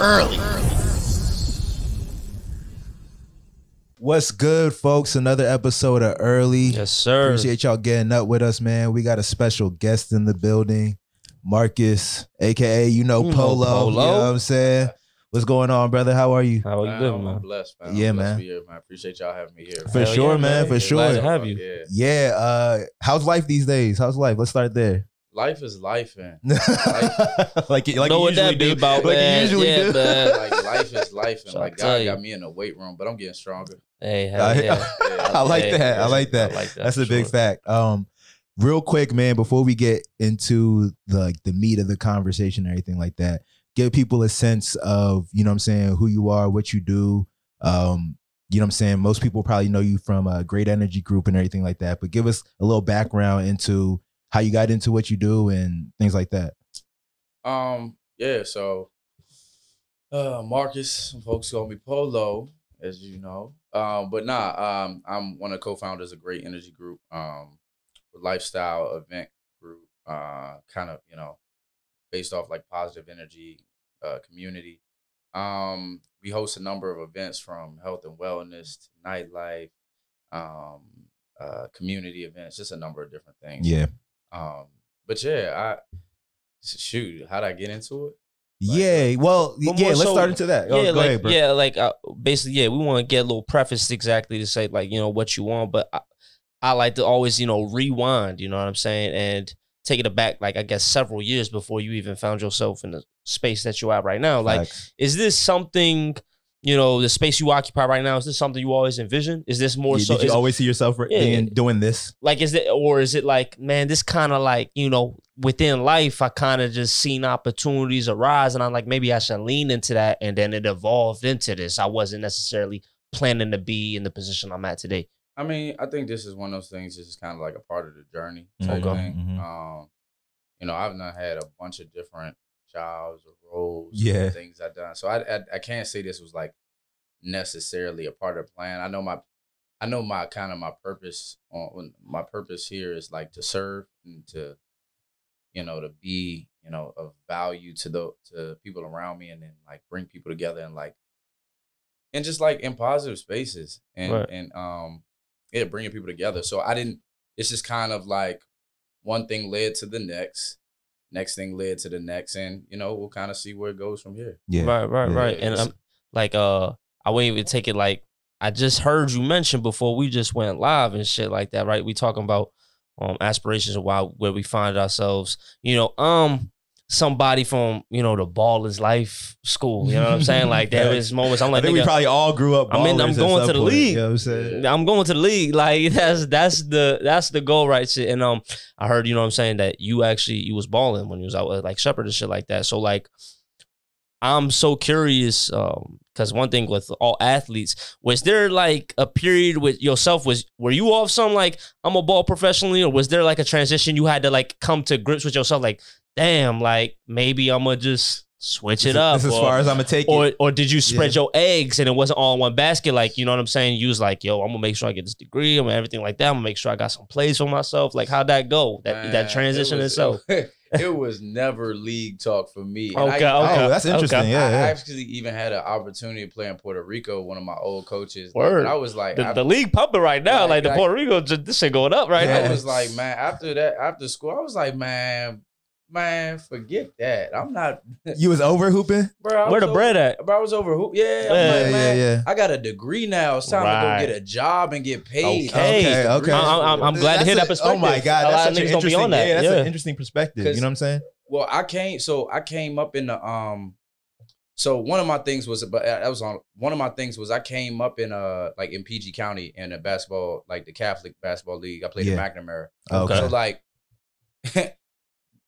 early. What's good, folks? Another episode of Early. Yes, sir. Appreciate y'all getting up with us, man. We got a special guest in the building, Marcus, aka you know You know Polo. Polo. You know what I'm saying? What's going on, brother? How are you? How are you Man, doing, I'm man? blessed, man. Yeah, I'm blessed man. to be here, man. I appreciate y'all having me here. For Hell sure, yeah, man. man. For Yeah, sure. glad to have you. Yeah. Yeah. Uh, how's life these days? How's life? Let's start there. Life is life, man. like you- like know you what usually that be do. about, like man. you usually Yeah, do. man. like life is life, and like God got me in the weight room, but I'm getting stronger. Hey, I, hell yeah. I like Yeah, that. I like that. I like that. That's a for big sure. fact. Um, real quick, man, before we get into the like the meat of the conversation and everything like that, give people a sense of, you know what I'm saying, who you are, what you do. Um, you know what I'm saying? Most people probably know you from a great energy group and everything like that, but give us a little background into how you got into what you do and things like that. Um, yeah, so uh Marcus, some folks call me Polo, as you know. Um, but nah, um, I'm one of the co-founders of Great Energy Group, um, lifestyle event group, uh, kind of, you know, based off like positive energy uh community. Um, we host a number of events from health and wellness to nightlife, um, uh, community events, just a number of different things. Yeah. Um, but yeah, I shoot, how'd I get into it? Yeah. Well, yeah, let's so- start into that. Oh, yeah, go like ahead, yeah, like uh, basically, yeah, we want to get a little preface exactly to say like you know what you want, but I, I like to always you know rewind, you know what I'm saying, and take it back like I guess several years before you even found yourself in the space that you're at right now. Like, Facts. is this something? You know, the space you occupy right now, is this something you always envision? Is this more Yeah, so? did you is- always see yourself Yeah, being, doing this? like is it or is it like man this kind of like you know within life i kind of just seen opportunities arise and i'm like maybe i should lean into that and then it evolved into this i wasn't necessarily planning to be in the position i'm at today I mean, I think this is one of those things. This is kind of like a part of the journey. Mhm, Type Okay. thing. mhm. Um, you know, I've not had a bunch of different jobs or roles, Yeah. and things I've done. So I, I I can't say this was like necessarily a part of the plan. I know my I know my kind of my purpose on my purpose here is like to serve and to you know to be you know of value to the to people around me and then like bring people together and like and just like in positive spaces and Right. and um yeah bringing people together so i didn't it's just kind of like one thing led to the next next thing led to the next and you know we'll kind of see where it goes from here Yeah. right right Yeah. right and i'm like uh i wouldn't even take it like i just heard you mention before we just went live and shit like that right we talking about um aspirations of why where we find ourselves you know um somebody from you know the ballers life school you know what i'm saying like there is moments i'm I like think we probably all grew up. I mean, I'm going to the point, league. You know what I'm saying? I'm going to the league. Like that's that's the that's the goal, right? Shit. And um, I heard you know what I'm saying that you actually you was balling when you was out with like Shepherd and shit like that. So like, I'm so curious um because one thing with all athletes was there like a period with yourself was were you off some like I'm a ball professionally or was there like a transition you had to like come to grips with yourself like damn like maybe I'm gonna just switch it up This is as far as I'm gonna take or it. or did you spread Yeah. your eggs and it wasn't all in one basket? Like, you know what I'm saying? You was like, yo, I'm gonna make sure I get this degree, I'm gonna everything like that. I'm gonna make sure I got some plays for myself. Like, how'd that go? That Man, that transition it was, itself. it was never league talk for me Okay, I, okay. Oh, that's interesting. okay. Yeah, I yeah. actually even had an opportunity to play in Puerto Rico. One of my old coaches. Word. And I was like, The, I- the league pumping right now, Like- like, the Puerto Rico, just, this shit going up right Yeah. I was like, man, after that, after school, I was like, man, man, forget that. I'm not, You was over hooping. bro. Where was the bread at? Bro, I was over who? Yeah, I'm Yeah, like, yeah, man, yeah. I got a degree now. It's time Right. to go get a job and get paid. Okay. Okay, okay. I'm- I'm- I'm glad to hear That's that a- Oh my god, A that's lot of such an niggas don't be interesting. on that. Yeah, that's Yeah. an interesting perspective. You know what I'm saying? Well, I came. So I came up in the um. So one of my things was, but that was on one of my things was I came up in uh like in PG County in a basketball like the Catholic basketball league. I played Yeah. in McNamara. Okay. So like.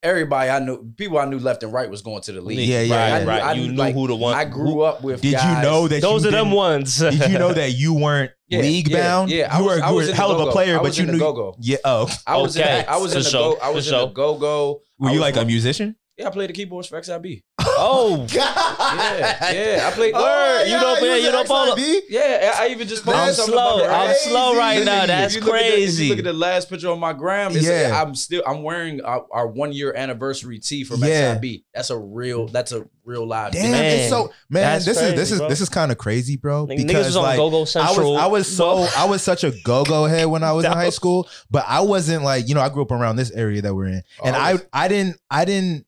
Everybody I knew, people I knew left and right was going to the league. Yeah, yeah, right, yeah. I knew- right. I you knew, knew like, who the one. I grew up with. Did you know that Those you are them ones. Did you know that you weren't Yeah, league bound? yeah. I you was- were, I you were in a hell the of a player, I but was you in the knew. go-go. Yeah. Oh, I was Okay, in, I was in the sure, go. I was in the go-go. were you like a musician? Yeah, I played the keyboards for XIB. Oh, Yeah, yeah. I played. Oh, Word, you don't- he yeah, you don't follow- Yeah, I I even just I'm posted something about slow. I'm slow right now. That's If you look at the- if crazy. you look at the last picture on my gram. It's Yeah. I'm still I'm wearing our, our one year anniversary tee from Yeah. XIB. That's a real. That's a real live. Damn. Man, it's so man. that's This is this is bro. this is kind of crazy, bro. Niggas Because was on like, Go Go I was I was so I was such a go go head when I was in high school, but I wasn't like you know I grew up around this area that we're in, and oh, I I didn't I didn't.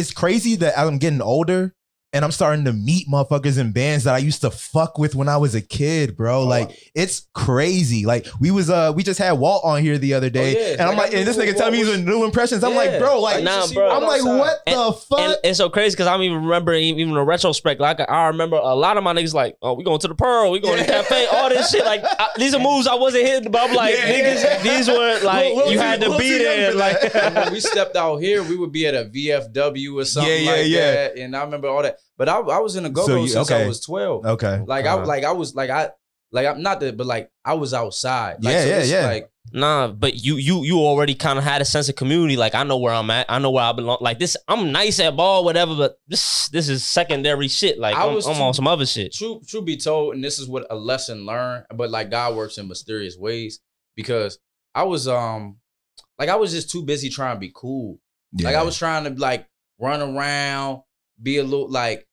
It's crazy that as I'm getting older and I'm starting to meet motherfuckers in bands that I used to fuck with when I was a kid, bro. Oh, Like it's crazy. Like we was uh we just had Walt on here the other day, yeah. and I'm Like, like, and this nigga tell me he's Walt new impressions. I'm like, bro, I like used Nah, bro. I'm like, outside. what the fuck? And it's so crazy because I don't even remember even in the retrospect. Like I remember a lot of my niggas like, oh, we going to the Pearl, we going to the cafe, all this shit. Like I, these are moves I wasn't hitting, but I'm like, Yeah, niggas, these were like Lil- Lil you T- had to be there. Like when we stepped out here, we would be at a VFW or something Yeah, yeah, like yeah. that. And I remember all that. But I, I was in a go So go you- since okay. I was twelve. okay, Like Uh-huh. I like I was like I like I'm not that, but like I was outside. Like, Yeah, yeah, this, yeah. Like Nah, but you you you already kind of had a sense of community. Like I know where I'm at. I know where I belong. Like this, I'm nice at ball, whatever. But this this is secondary shit. Like I I'm, was I'm too- on some other shit. true true be told, and this is what a lesson learned, but like God works in mysterious ways because I was um like I was just too busy trying to be cool. Like I was trying to like run around, be a little like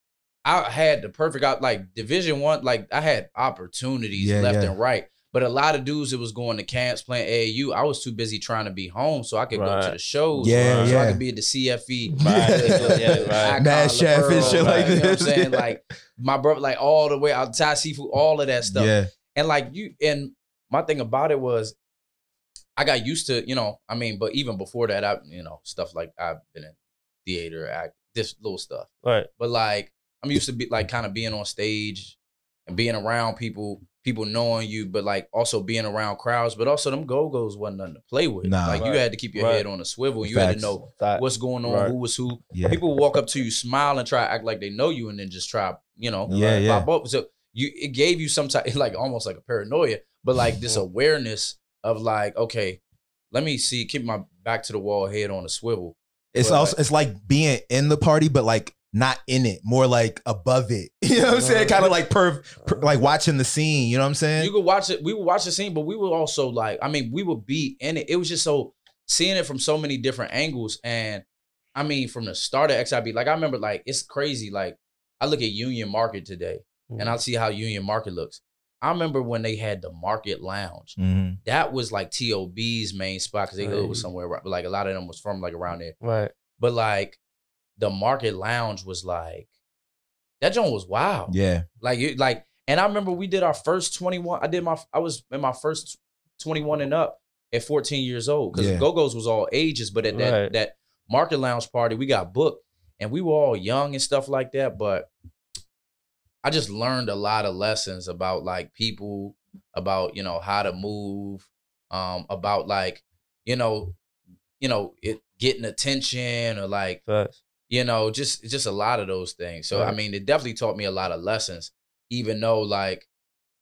I had the perfect out like division one, like I had opportunities Yeah, left yeah. and right. But a lot of dudes that was going to camps playing AAU, I was too busy trying to be home so I could go to the shows. Yeah, so yeah. I could be at the CFE. Right. the- Yeah, right. Mad La Chef and shit like You know what I'm this. saying? Like my brother, like all the way out Thai seafood, all of that stuff. Yeah, And like you, and my thing about it was, I got used to, you know, I mean, but even before that, I, you know, stuff like I've been in theater, act, this little stuff. Right. But like, I'm used to be like kind of being on stage and being around people, people knowing you, but like also being around crowds. But also, them go go's wasn't nothing to play with. Nah. like Right. you had to keep your Right. head on a swivel. You had to know Fact. what's going on, Right. who was who. yeah, People walk up to you, smile, and try to act like they know you, and then just try, you know, Yeah, yeah. pop up. So you, it gave you some type, like almost like a paranoia, but like this mm-hmm. awareness of like, okay, let me see, keep my back to the wall, head on a swivel. It's But, also it's like being in the party, but like not in it, more like above it. You know what I'm saying? Kind of like perv, per, like watching the scene. You know what I'm saying? You could watch it. We would watch the scene, but we would also like. I mean, we would be in it. It was just so seeing it from so many different angles, and I mean, from the start of XIB, like I remember, like it's crazy. Like I look at Union Market today, and mm. I see how Union Market looks. I remember when they had the Market Lounge. Mhm. That was like TOB's main spot because they was Right. somewhere, like a lot of them was from like around there. Right. But like the Market Lounge was like that joint was wild. Yeah, Like you like, and I remember we did our first 21. I did my I was in my first 21 and up at 14 years old. Because Yeah. Go-Go's was all ages, but at that Right. that market lounge party, we got booked and we were all young and stuff like that. But I just learned a lot of lessons about like people, about you know, how to move, um, about like, you know, you know, it getting attention or like Facts. you know, just just a lot of those things. So I mean, it definitely taught me a lot of lessons, even though like,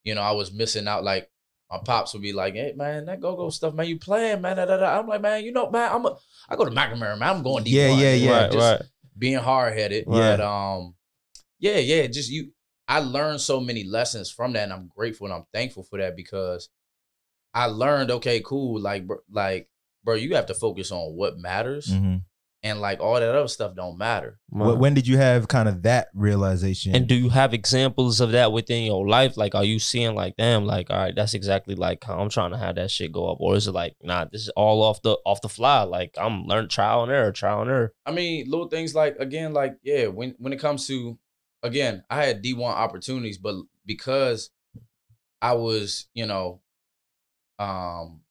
you know, I was missing out. Like my pops would be like, "Hey man, that go go stuff, man, you playing, man?" Da, da, da. I'm like, man, you know, man, I'm a, I go to McNamara, man, I'm going deep. Yeah, yeah, yeah. Right. Just Right. being hard headed, Right. but um, yeah, yeah, just you. I learned so many lessons from that, and I'm grateful and I'm thankful for that because I learned, okay, cool, like, bro, like, bro, you have to focus on what matters, Mhm. and like all that other stuff don't matter. Wh- When did you have kind of that realization? And do you have examples of that within your life? Like, are you seeing like, damn, like, all right, that's exactly like how I'm trying to have that shit go up, or is it like, nah, this is all off the off the fly? Like, I'm learning trial and error, trial and error. I mean, little things like again, like yeah, when when it comes to again, I had D one opportunities, but because I was, you know, um,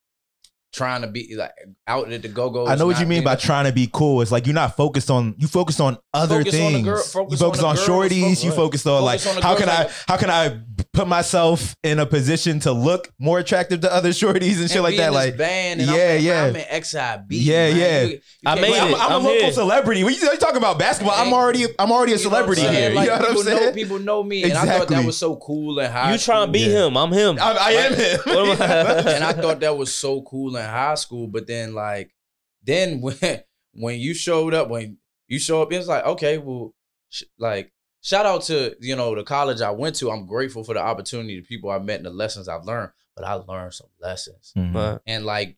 trying to be like out at the go go. I know what you mean by trying to be cool. It's like you're not focused on you focus on other Focus on the things. girl- you focus focus on on, shorties. focus- you focus on Focus like on how can girls, I how can I put myself in a position to look more attractive to other shorties and shit like that. Like band, and yeah, I'm, yeah. I'm in XIB. Yeah, man. yeah. You- you I made I'm, it. I'm a I'm local here. celebrity. When you, you talk about basketball, I'm already I'm already a you know celebrity here. Like, you know what I'm people know saying? people know me, and I thought Exactly. that was so cool and high. you trying to be him? I'm him. I, I am him. What am I- and I thought that was so cool in high school. But then, like, then when when you showed up, when you show up, it's like, okay, well, sh- like shout out to you know the college I went to. I'm grateful for the opportunity, the people I met, and the lessons I've learned. But I learned some lessons, Mhm. And like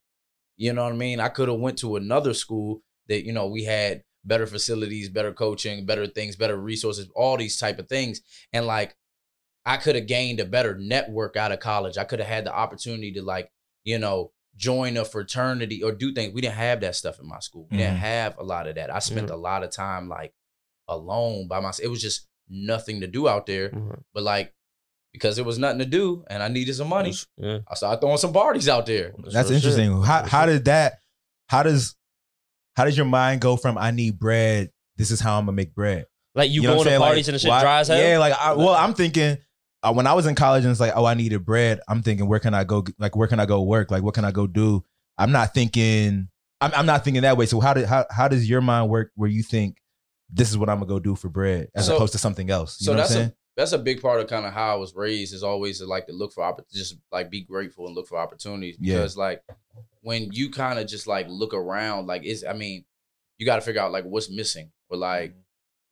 you know what I mean. I could have went to another school that you know we had better facilities, better coaching, better things, better resources, all these type of things, and like I could have gained a better network out of college. I could have had the opportunity to like you know join a fraternity or do things. We didn't have that stuff in my school. We didn't Mhm. have a lot of that. I spent a lot of time like alone by myself. It was just nothing to do out there. Mhm. But like because there was nothing to do and I needed some money, yeah, I started throwing some parties out there. That's real shit. interesting. How how did that? How does how does your mind go from I need bread? This is how I'm gonna make bread. Like you, know going to parties Like, and the shit why- dry as hell. Yeah, like I, well, I'm thinking uh, when I was in college and it's like, oh, I needed bread. I'm thinking, where can I go? Like, where can I go work? Like, what can I go do? I'm not thinking. I'm, I'm not thinking that way. So how did how how does your mind work where you think this is what I'm gonna go do for bread as So- opposed to something else? You so know what that's I'm a that's a big part of kind of how I was raised is always to like to look for just like be grateful and look for opportunities Yeah. because like when you kind of just like look around like is I mean you got to figure out like what's missing or like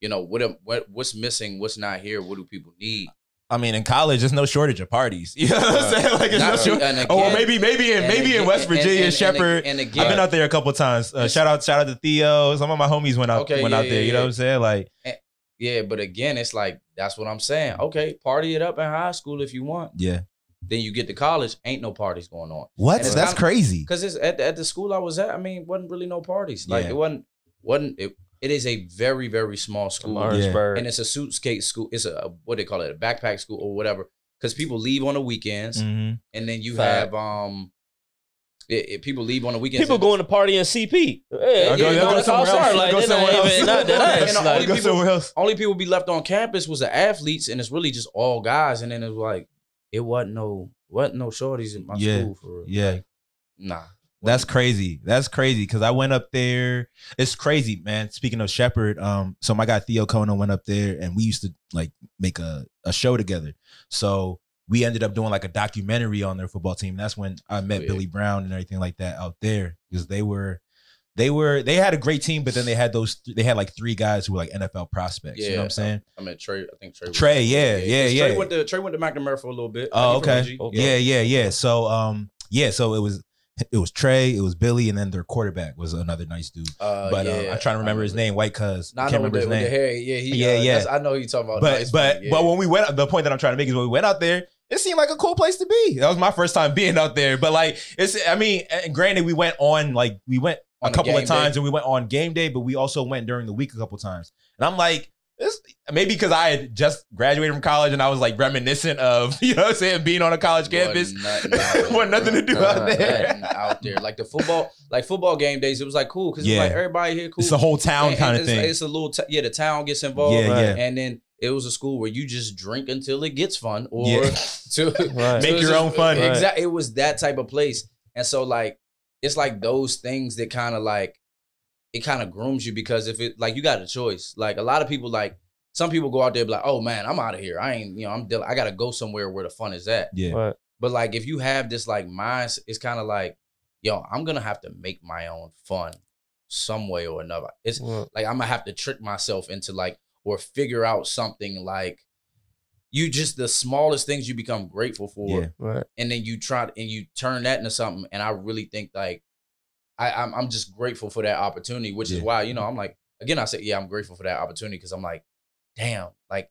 you know what what what's missing what's not here what do people need I mean, in college, there's no shortage of parties. You know what I'm saying? Like, it's not- no shortage. and Oh, well, maybe maybe in and maybe in West Virginia, and- and- Shepherd. I've been out there a couple times. Uh, shout out, shout out to Theo. Some of my homies went out Okay, went yeah, out there. yeah, You know yeah. what I'm saying? Like, yeah but again it's like that's what I'm saying okay party it up in high school if you want yeah. then you get to college ain't no parties going on What? That's kinda- crazy. because it's at, at the school I was at. I mean, wasn't really no parties. Like Yeah. it wasn't wasn't it. It is a very very small school, Martinsburg. and it's a suitcase school. It's a what they call it, a backpack school or whatever. Because people leave on the weekends, Mhm. and then you Fact. have um, it, it- people leave on the weekends. People and- going to party in CP. Yeah, I'll yeah, go- I'll no, go that's somewhere else. sorry, Like, Go somewhere not else. even- not that And like- only Go people- somewhere else. Only people be left on campus was the athletes, and it's really just all guys. And then it was like it wasn't no wasn't no shorties in my Yeah. school for real. Yeah. Nah, That's crazy. That's crazy because I went up there. It's crazy, man. Speaking of Shepherd, um, so my guy Theo Conan went up there, and we used to like make a a show together. So we ended up doing like a documentary on their football team. That's when I met Yeah. Billy Brown and everything like that out there because they were. They were they had a great team, but then they had those they had like three guys who were like NFL prospects. you know what I'm saying? I mean Trey. I think Trey. was- Trey, yeah, yeah, 'cause yeah. Trey went to Trey went to McNamara for a little bit. Oh, Like, he from okay. Okay. Yeah, yeah, yeah. So um, yeah, so it was it was Trey, it was Billy, and then their quarterback was another nice dude. Uh, But yeah, uh, I'm trying to remember his name, White Cuz. Nah, I can't remember his the, with the name. hair. Yeah, he, Yeah, uh, yeah. I know who you talking about. But it's but yeah. but when we went, the point that I'm trying to make is when we went out there, it seemed like a cool place to be. That was my first time being out there. But like it's, I mean, granted, we went on like we went On a couple of times day. and we went on game day, but we also went during the week a couple of times. And I'm like, maybe because I had just graduated from college and I was like reminiscent of you know what I'm saying being on a college campus. Nothing out there, Wasn't nothing to do bro. out there. Out there. Like the football, like football game days, it was like cool because Yeah. like everybody here cool. It's a whole town And- kind and of it's, thing. It's a little, t- yeah. The town gets involved, Yeah, yeah. and then it was a school where you just drink until it gets fun, or Yeah. to Right. Make your just- own fun. Right. Exactly. It was that type of place, and so like it's like those things that kind of like it kind of grooms you because if it like you got a choice. Like a lot of people like some people go out there and be like, oh man, I'm out of here. I ain't you know I'm dealing. I gotta go somewhere where the fun is at. Yeah. Right. But like if you have this like mind, it's kind of like, yo, I'm gonna have to make my own fun some way or another. It's Right. like I'm gonna have to trick myself into like or figure out something like you just the smallest things you become grateful for, Yeah. Right. and then you try and you turn that into something. And I really think like I I'm, I'm just grateful for that opportunity, which is why you know I'm like again I say yeah I'm grateful for that opportunity because I'm like damn like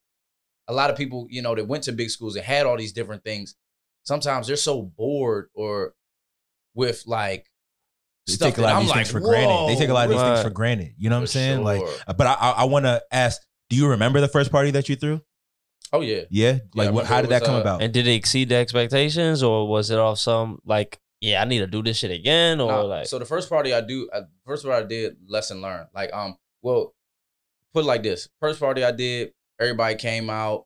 a lot of people you know that went to big schools and had all these different things. Sometimes they're so bored or with like They stuff take a lot of I'm these like things for granted. They take a lot of these things for granted. You know what I'm For saying? Like, but I I, I want to ask, do you remember the first party that you threw? oh yeah Yeah. Like, I what, how did that was, come uh, about? And did it exceed the expectations, or was it off some like, yeah, I need to do this shit again, or Nah, like, so the first party I do, uh, first party I did, lesson learned. Like, um, well, put it like this: first party I did, everybody came out.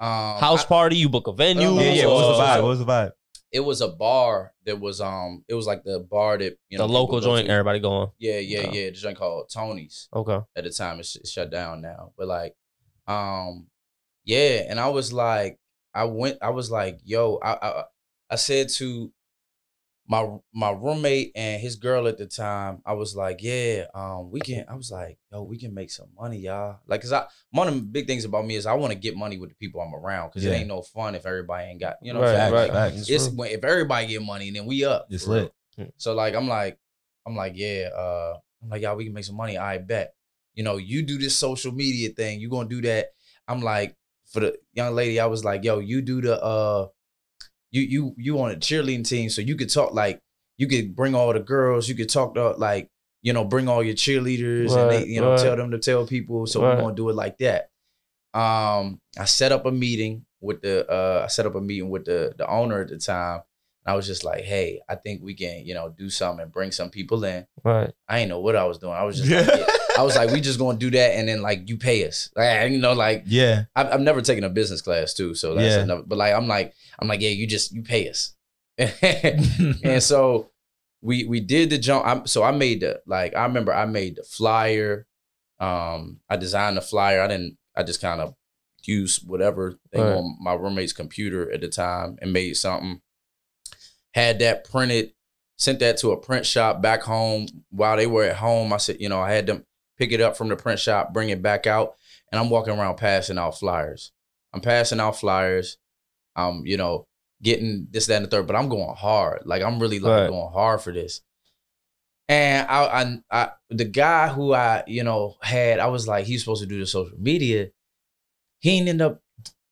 Um, house I- party? You book a venue? No, no, yeah, yeah. so- What was the so- vibe? so- What was the vibe? it was a bar that was um, it was like the bar that you know the local joint, to. everybody going. Yeah, yeah, Okay. yeah. The joint called Tony's Okay. at the time. It's, it's shut down now, but like, um, yeah. And I was like, I went. I was like, yo, I I, I said to my my roommate and his girl at the time, I was like, yeah, um, we can. I was like, yo, we can make some money, y'all. Like, cause I one of the big things about me is I want to get money with the people I'm around, cause Yeah. it ain't no fun if everybody ain't got, you know, Right, what I'm saying? right. Like, Facts. it's when, if everybody get money, and then we up. It's lit. So like, I'm like, I'm like, yeah, uh, I'm like, y'all, we can make some money. I bet. You know, you do this social media thing. You gonna do that. I'm like, for the young lady, I was like, yo, you do the uh you you you on a cheerleading team, so you could talk like you could bring all the girls, you could talk to like, you know, bring all your cheerleaders and they, you know, right. tell them to tell people. So Right. we're gonna do it like that. Um, I set up a meeting with the uh I set up a meeting with the the owner at the time. And I was just like, hey, I think we can, you know, do something and bring some people in. Right. I ain't know what I was doing. I was just like, yeah. I was like, we just gonna do that and then like you pay us. Like, you know, like Yeah. I've, I've never taken a business class too, so that's Yeah. another. But like, I'm like, I'm like, yeah, you just you pay us, and so we we did the jump. I'm, so I made the like I remember I made the flyer. Um, I designed the flyer. I didn't. I just kind of used whatever thing Right. on my roommate's computer at the time and made something. Had that printed, sent that to a print shop back home while they were at home. I said, you know, I had them pick it up from the print shop, bring it back out, and I'm walking around passing out flyers. I'm passing out flyers. Um, you know, getting this, that, and the third, but I'm going hard. Like I'm really like Right. going hard for this. And I, I, I, the guy who I, you know, had, I was like, he's supposed to do the social media. He ain't end up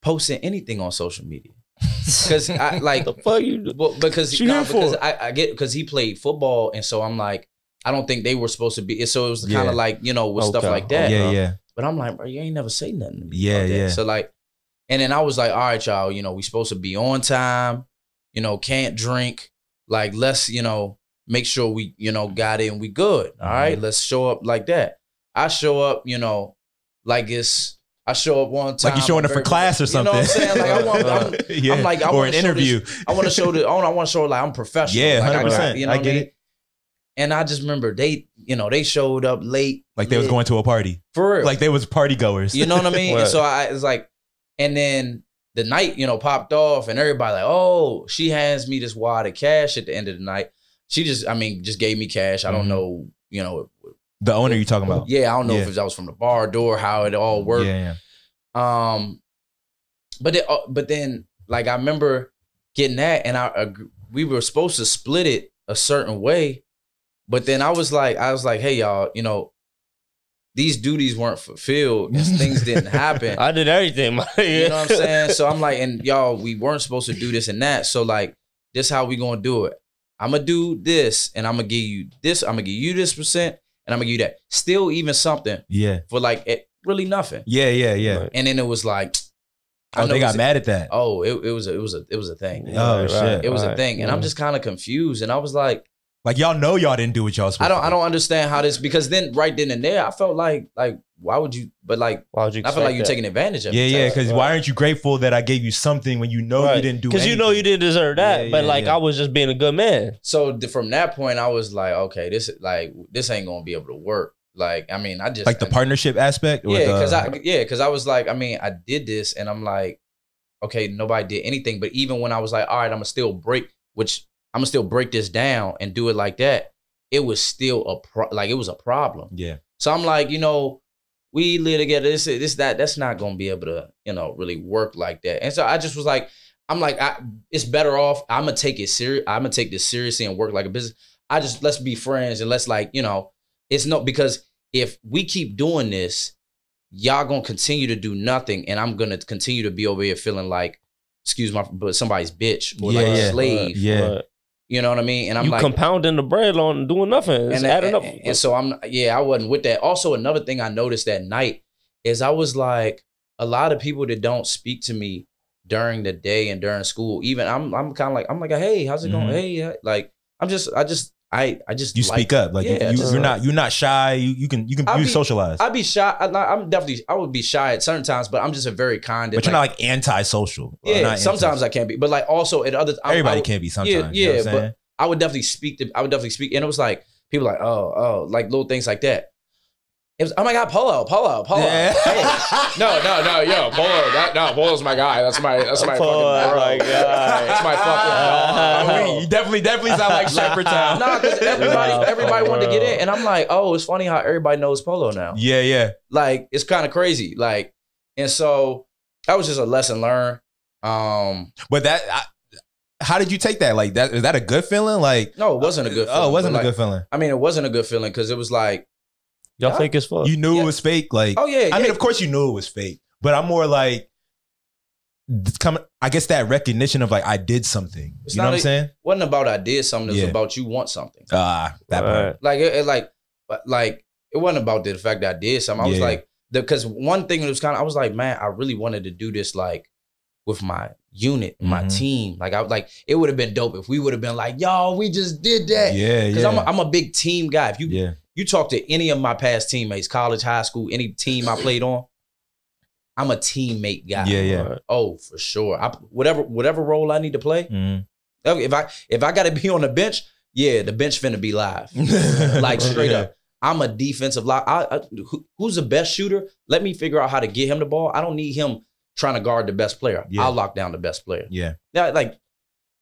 posting anything on social media because I like the fuck you well, because you no, because? I, I get because he played football, and so I'm like, I don't think they were supposed to be. So it was kind Yeah. of like you know with stuff like that. Yeah, yeah. But I'm like, bro, you ain't never say nothing. To me Yeah, yeah. So like, and then I was like, all right, y'all, you know, we supposed to be on time. You know, can't drink. Like, let's you know make sure we you know got it and we good. All right, Mhm. let's show up like that. I show up, you know, like it's. I show up one time. Like you showing up for class or something. You know what I'm saying? Like I want, I'm, yeah. I'm like, I or an show this- interview. I want to show the. I want to show like I'm professional. Yeah, like, I, got- 100%. you know I get mean? it. And I just remember they, you know, they showed up late, Like they was going to a party. for real. Like they was party goers. you know what I mean? Right. And so I was like, and then the night, you know, popped off, and everybody like, oh, she hands me this wad of cash at the end of the night. She just, I mean, just gave me cash. I don't Mhm. know, you know, the owner you talking about. yeah, I don't know Yeah. if that was from the bar door, how it all worked. Yeah, yeah. Um, but it, uh, but then like I remember getting that, and I ag- we were supposed to split it a certain way, but then I was like, I was like, hey y'all, you know, these duties weren't fulfilled, and things didn't happen. I did everything. my You know what I'm saying? So I'm like, and y'all, we weren't supposed to do this and that. So like, this how we gonna do it. I'm gonna do this, and I'm gonna give you this. I'm gonna give you this percent, and I'm gonna give you that. Still, even something Yeah. for like it, really nothing. Yeah, yeah, yeah. Right. And then it was like, I Oh, know they got it's- mad at that. Oh, it, it was a, it was a it was a thing. Oh, shit. It was a thing, and I'm just kind of confused. And I was like, Like y'all know y'all didn't do what y'all supposed I don't to I do. don't understand how this because then right then and there I felt like like why would you? But like Why would you? I feel like you're that? taking advantage of Yeah, it. yeah. type. Because why aren't you grateful that I gave you something when you know you didn't do? It? Because you know you didn't deserve that, Yeah, but yeah, like yeah. I was just being a good man. So th- from that point, I was like, okay, this like this ain't gonna be able to work. Like I mean, I just like the partnership aspect. Yeah, the- because I yeah, because I was like, I mean, I did this, and I'm like, okay, nobody did anything. But even when I was like, all right, I'm gonna still break, which I'm gonna still break this down and do it like that. It was still a pro- like it was a problem. yeah, So I'm like, you know, we live together. This this that that's not gonna be able to you know really work like that. And so I just was like, I'm like, I, it's better off. I'm gonna take it serious. I'm gonna take this seriously and work like a business. I just let's be friends and let's like you know, it's no because if we keep doing this, y'all gonna continue to do nothing, and I'm gonna continue to be over here feeling like, excuse my, but somebody's bitch or like Yeah, a yeah. slave. Yeah. You know what I mean? And I'm you like, compounding the bread on doing nothing. It's and, adding up. and, so I'm yeah, I wasn't with that. Also, another thing I noticed that night is I was like a lot of people that don't speak to me during the day and during school. Even I'm I'm kind of like I'm like hey, how's it going? Mhm. Hey, uh," like I'm just I just I I just you like- speak up. Like you, Yeah, you, you're not you're not shy. You, you can you can you be- socialize, I'd be shy. I, I'm definitely I would be shy at certain times, but I'm just a very kind. but you're not like anti-social. Yeah. Sometimes anti- I can't be, but like also at other I- I everybody would- can be sometimes. you know yeah, what I'm but- I would definitely speak to I would definitely speak. And it was like people like, oh, oh, like little things like that. It was, oh my god, Polo, Polo, Polo. Yeah. Hey. No, no, no, yo, Polo. That, no, Polo's my guy. That's my that's my Polo, fucking bro. my guy. That's my fucking. Oh, you definitely, definitely sound like Shepherdstown. Nah, because everybody Nah, everybody wanted to get in, and I'm like, oh, it's funny how everybody knows Polo now. Yeah, yeah. Like it's kind of crazy. Like, and so that was just a lesson learned. Um, But that, I, how did you take that? Like that, is that a good feeling? Like, no, it wasn't a good. Feeling, oh, it wasn't a like- good feeling. I mean, it wasn't a good feeling because it was like, Y'all Yeah. fake as fuck. You knew Yeah. it was fake. Like, oh yeah, I yeah. mean, of course you knew it was fake, but I'm more like, it's coming. I guess that recognition of like I did something. It's you know what I'm saying? wasn't about I did something. It was Yeah. about you want something. Ah, that part. Right. Like it, it like, but like it wasn't about the fact that I did something. I was like, because one thing that was kind of, I was like, man, I really wanted to do this like with my unit, my Mhm. team. Like I was like, it would have been dope if we would have been like, yo, we just did that. Yeah, Because yeah, I'm, a, I'm a big team guy. If you yeah. You talk to any of my past teammates, college, high school, any team I played on, I'm a teammate guy. Yeah, yeah. Right. Oh, for sure. I, whatever whatever role I need to play. Mhm. If I if I got to be on the bench, yeah, the bench finna be live. like straight up. I'm a defensive line. I, I, who- who's the best shooter? Let me figure out how to get him the ball. I don't need him trying to guard the best player. Yeah. I'll lock down the best player. Yeah, Yeah, like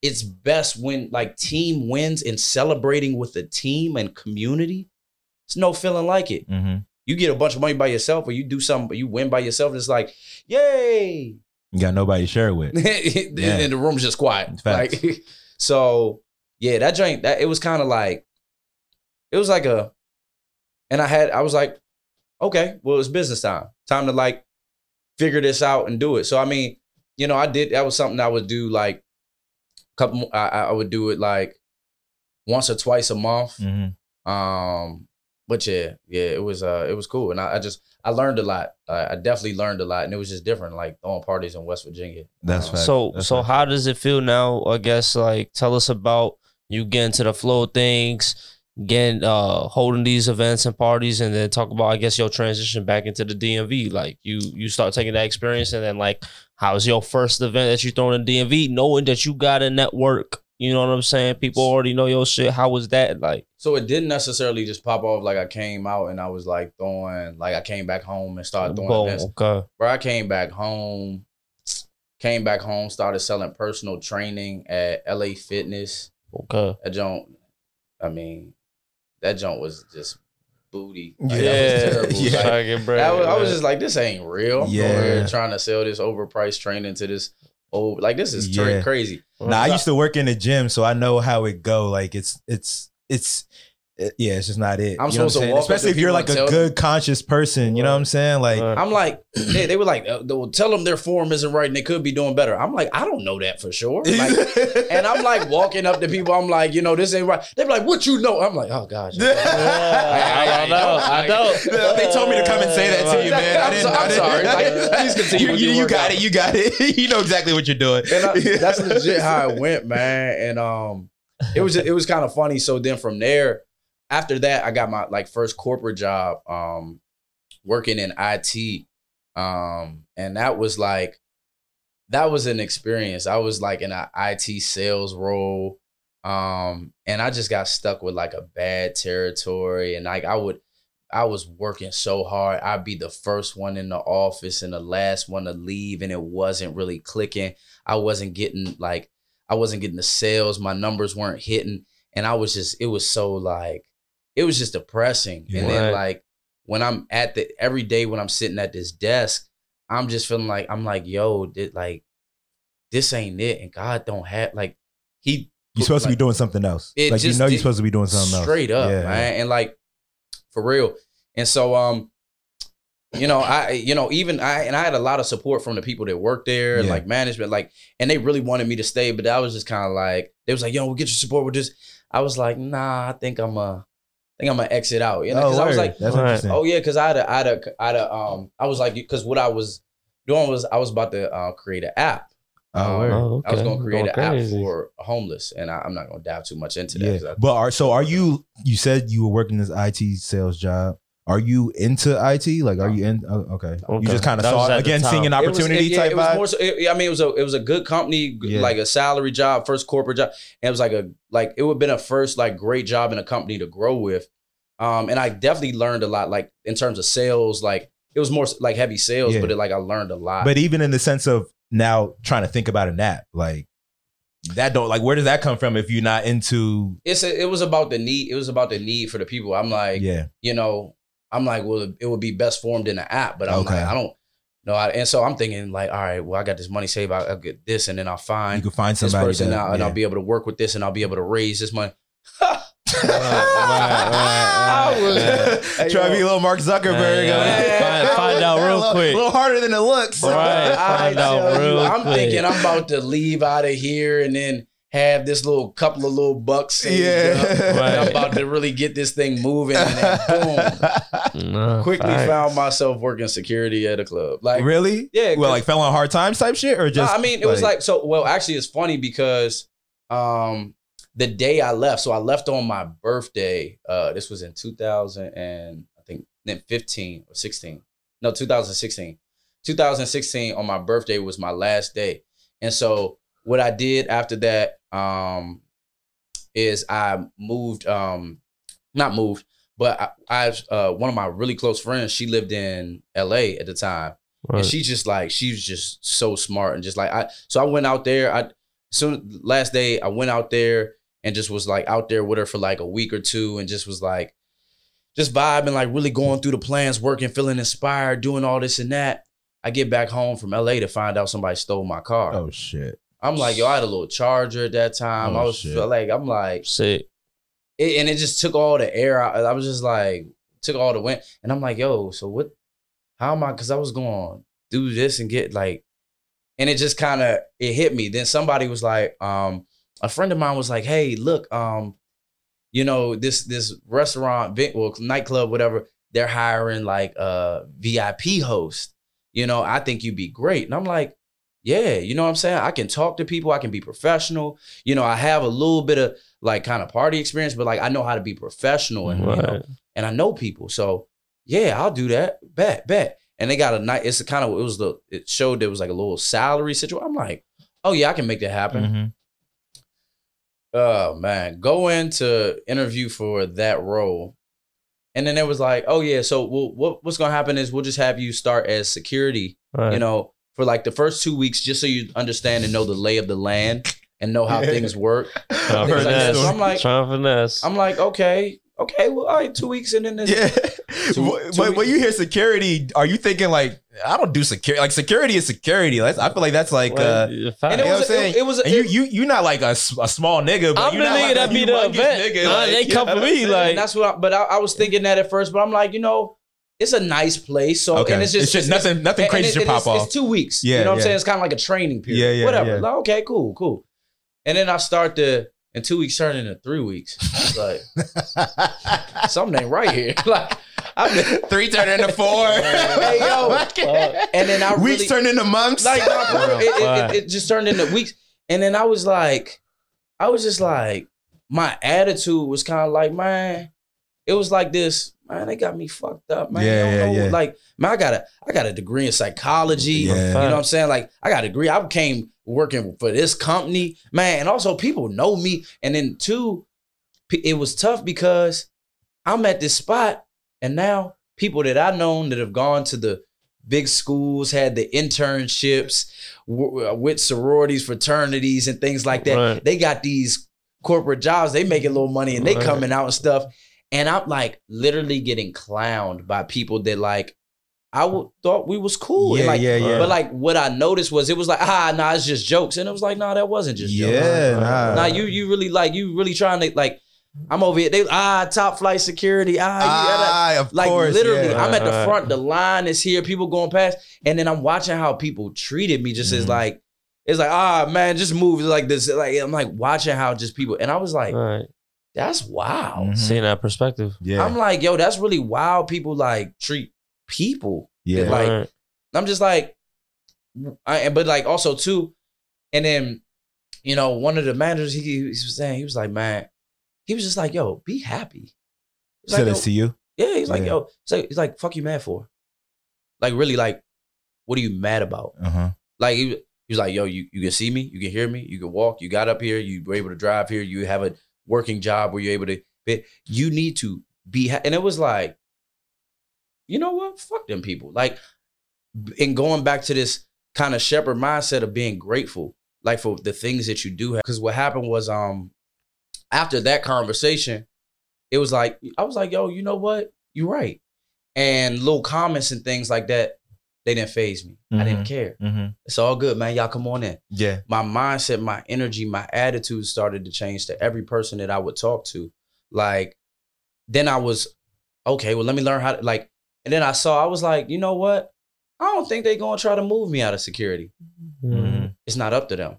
it's best when like team wins and celebrating with the team and community. It's no feeling like it. hmm You get a bunch of money by yourself, or you do something, but you win by yourself. It's like, yay! you got nobody to share it with. and Yeah. the room's just quiet. Facts. Like, so yeah, that joint that it was kind of like, it was like a, and I had I was like, okay, well it's business time, time to like figure this out and do it. So I mean, you know, I did that was something I would do like, a couple, I, I would do it like once or twice a month. hmm Um, but yeah, yeah, it was uh, it was cool, and I, I just I learned a lot. I, I definitely learned a lot, and it was just different, like throwing parties in West Virginia. That's Uh, facts. So That's so facts. how does it feel now? I guess like tell us about you getting to the flow of things, getting uh holding these events and parties, and then talk about I guess your transition back into the DMV. Like you you start taking that experience, and then like how's your first event that you throw in the DMV, knowing that you got a network. You know what I'm saying? People already know your shit. How was that like? So it didn't necessarily just pop off like I came out and I was like throwing, like I came back home and started throwing Boom, events. okay. Where I came back home, came back home, started selling personal training at LA Fitness. Okay. That joint, I mean, that joint was just booty. Like, Yeah. that was terrible. Yeah. Like, Trying bread, That was, I was just like, this ain't real. I'm Yeah. trying to sell this overpriced training to this old, like this is Yeah. crazy. Nah, I used to work in the gym, so I know how it go. Like it's it's it's it- yeah, it's just not it. I'm You know what supposed to walk especially if you're like a tell good conscious person. You know what I'm saying? Like Right. I'm like, they, they were like, uh, they will tell them their form isn't right and they could be doing better. I'm like, I don't know that for sure. Like, and I'm like walking up to people. I'm like, you know, this ain't right. They're like, what you know? I'm like, oh gosh. Yeah, I, don't know. I don't. They told me to come and say that to you, man. I I'm didn't. so- I'm I didn't- sorry. Like, please continue You, you, you got workout. it. You got it. you know exactly what you're doing. And I, that's legit how it went, man. And um, it was it was kind of funny. So then from there, after that, I got my like first corporate job, um, working in IT, um, and that was like that was an experience. I was like in an IT sales role, um, and I just got stuck with like a bad territory, and like I would. I was working so hard. I'd be the first one in the office and the last one to leave, and it wasn't really clicking. I wasn't getting like I wasn't getting the sales. My numbers weren't hitting, and I was just it was so like it was just depressing. And then like when I'm at the every day when I'm sitting at this desk, I'm just feeling like I'm like yo, did like this ain't it, and God don't have like he You're supposed to be doing something else. It Like you know, you're supposed to be doing something else. straight up, Yeah. man, and like for real. And so um you know, I you know, even I and I had a lot of support from the people that worked there and like management, like, and they really wanted me to stay, but I was just kind of like, they was like, yo, we'll get your support with this. I was like, nah, I think I'm uh think I'm gonna exit out. You know, because oh, I was like, that's Right. oh yeah, because I had a, I had a, I had a, um, I was like, because what I was doing was I was about to uh, create an app. Oh, Um, word. Oh, I was gonna create Going an app for homeless, and I, I'm not gonna dive too much into that. Yeah, 'cause I- but are so are you? You said you were working this IT sales job. Are you into IT? Like, are you in? Oh, okay. You just kind of That was saw at it the again, time. seeing an It was- opportunity it- yeah, type it was vibe. more so, it- I mean, it was a it was a good company, g- Yeah. like a salary job, first corporate job. And it was like a like it would have been a first like great job in a company to grow with. Um, and I definitely learned a lot, like in terms of sales, like it was more like heavy sales, Yeah. but it, like I learned a lot. But even in the sense of now trying to think about a nap, like that don't like where does that come from if you're not into it's a, it was about the need. It was about the need for the people. I'm like, yeah you know, I'm like, well, it would be best formed in an app, but I'm Okay. like, I don't know. And so I'm thinking like, all right, well, I got this money saved. I'll, I'll get this, and then I'll find you find can find this somebody person that- now, and yeah. I'll be able to work with this, and I'll be able to raise this money. I was- Try to be a little Mark Zuckerberg. Yeah, find- find out real a little, quick. A little harder than it looks. Right. I find out tell you, real I'm quick. thinking I'm about to leave out of here and then have this little couple of little bucks saved Yeah. up. Right. I'm about to really get this thing moving and then boom. Nah, Quickly facts. found myself working security at a club. Like really? Yeah, Well, 'cause- like fell on hard times type shit, or No, just? I mean, it was like so. Well, actually, it's funny because um, the day I left, so I left on my birthday. Uh, this was in 2000 and I think then 15 or 16. No, 2016. 2016 on my birthday was my last day, and so what I did after that um, is I moved. Um, not moved, but I, I uh, one of my really close friends. She lived in L.A. at the time. Right. And she just like she was just so smart and just like I so I went out there. I soon last day I went out there and just was like out there with her for like a week or two and just was like just vibing, like really going through the plans, working, feeling inspired, doing all this and that. I get back home from LA to find out somebody stole my car. oh shit. I'm like, yo, I had a little charger at that time. Oh, I was shit. like, I'm like, Sick. it, and it just took all the air out. I was just like, took all the wind. And I'm like, yo, so what? How am I? Because I was going to do this and get like, and it just kind of it hit me. Then somebody was like, um, a friend of mine was like, hey, look, um, you know this this restaurant, vi- well, nightclub, whatever. They're hiring like a VIP host. You know, I think you'd be great. And I'm like, yeah, you know what I'm saying? I can talk to people. I can be professional. You know, I have a little bit of like kind of party experience, but like I know how to be professional and you know, Right. and I know people. So yeah, I'll do that. Bet, bet. And they got a night. It's a kind of it was the it showed there was like a little salary situation. I'm like, oh yeah, I can make that happen. Mhm. Oh man, go in to interview for that role. And then it was like, oh yeah, so we'll, what what's gonna happen is we'll just have you start as security, Right. you know, for like the first two weeks, just so you understand and know the lay of the land and know how things work. Trying things like So I'm like- Trying finesse. I'm like, okay, okay, well, all right, two weeks and then this. Yeah. Two- But- two but when you hear security, are you thinking like I don't do security? Like security is security. That's, I feel like that's like. uh And it You know what I'm saying? it, it was, and you you you not like a, a small nigga, but I'm you're the nigga like that be the humongous event. nigga, Nah, like, they come know for me, like- And that's what. I, but I, I was thinking that at first. But I'm like, you know, it's a nice place. So okay, and it's just it's just nothing nothing and- crazy and should pop it's, off. It's two weeks. Yeah, you know what yeah. I'm saying? It's kind of like a training period. Yeah, yeah, Whatever. yeah. Like, okay, cool, cool. And then I start to, and two weeks turned into three weeks. It's like something ain't right here. like I've been, Three turned into four. Hey, yo. Uh, and then I really Weeks turned into months. like no, it, it, it, it just turned into weeks. And then I was like, I was just like, my attitude was kind of like, man, it was like this, man, they got me fucked up, man. Yeah, yeah, know. yeah. Like, man, I got a I got a degree in psychology. Yeah. You know what I'm saying? Like, I got a degree. I came working for this company, man. And also people know me. And then two, it was tough because I'm at this spot and now people that I known that have gone to the big schools, had the internships w- with sororities, fraternities, and things like that. Right. They got these corporate jobs. They making a little money and they Right. coming out and stuff. And I'm like literally getting clowned by people that like I w- thought we was cool. And Yeah, like, yeah, yeah. But like what I noticed was it was like ah nah it's just jokes and it was like nah that wasn't just jokes. yeah, nah. Nah you you really like you really trying to like I'm over here they ah top flight security ah, you gotta- Ah, of like course, literally, yeah. I'm at the front. The line is here. People going past, and then I'm watching how people treated me. Just as Mhm. like, it's like, ah, man, just move like this. Like I'm like watching how just people, and I was like, right. That's wow. Mhm. Seeing that perspective. Yeah, I'm like, yo, that's really wild. People like treat people. yeah. like- right. I'm just like, I but like also too, and then you know one of the managers he, he was saying he was like, man, he was just like, yo, be happy. He's Said like, this to you. Yeah, he's like, Yeah. yo, he's like, he's like, fuck you mad for? Like, really, like, what are you mad about? Uh huh. Like, he, he was like, yo, you, you can see me, you can hear me, you can walk, you got up here, you were able to drive here, you have a working job where you're able to, but you need to be and it was like, you know what? Fuck them people. Like, and going back to this kind of shepherd mindset of being grateful, like for the things that you do have. Because what happened was, um, after that conversation, it was like I was like, yo, you know what? You're right. And little comments and things like that, they didn't phase me. I didn't care. Mm-hmm. It's all good, man. Y'all come on in Yeah. my mindset, my energy, my attitude started to change to every person that I would talk to. Like, then I was, okay, well, let me learn how to, like, and then I saw, I was like, you know what? I don't think they're going to try to move me out of security. Mhm. It's not up to them.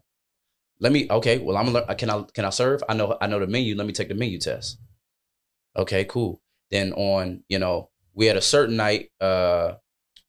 Let me, okay, well, I'm gonna, learn- can I, can I serve? I know, I know the menu. Let me take the menu test. Okay, cool. Then on, you know, we had a certain night, uh,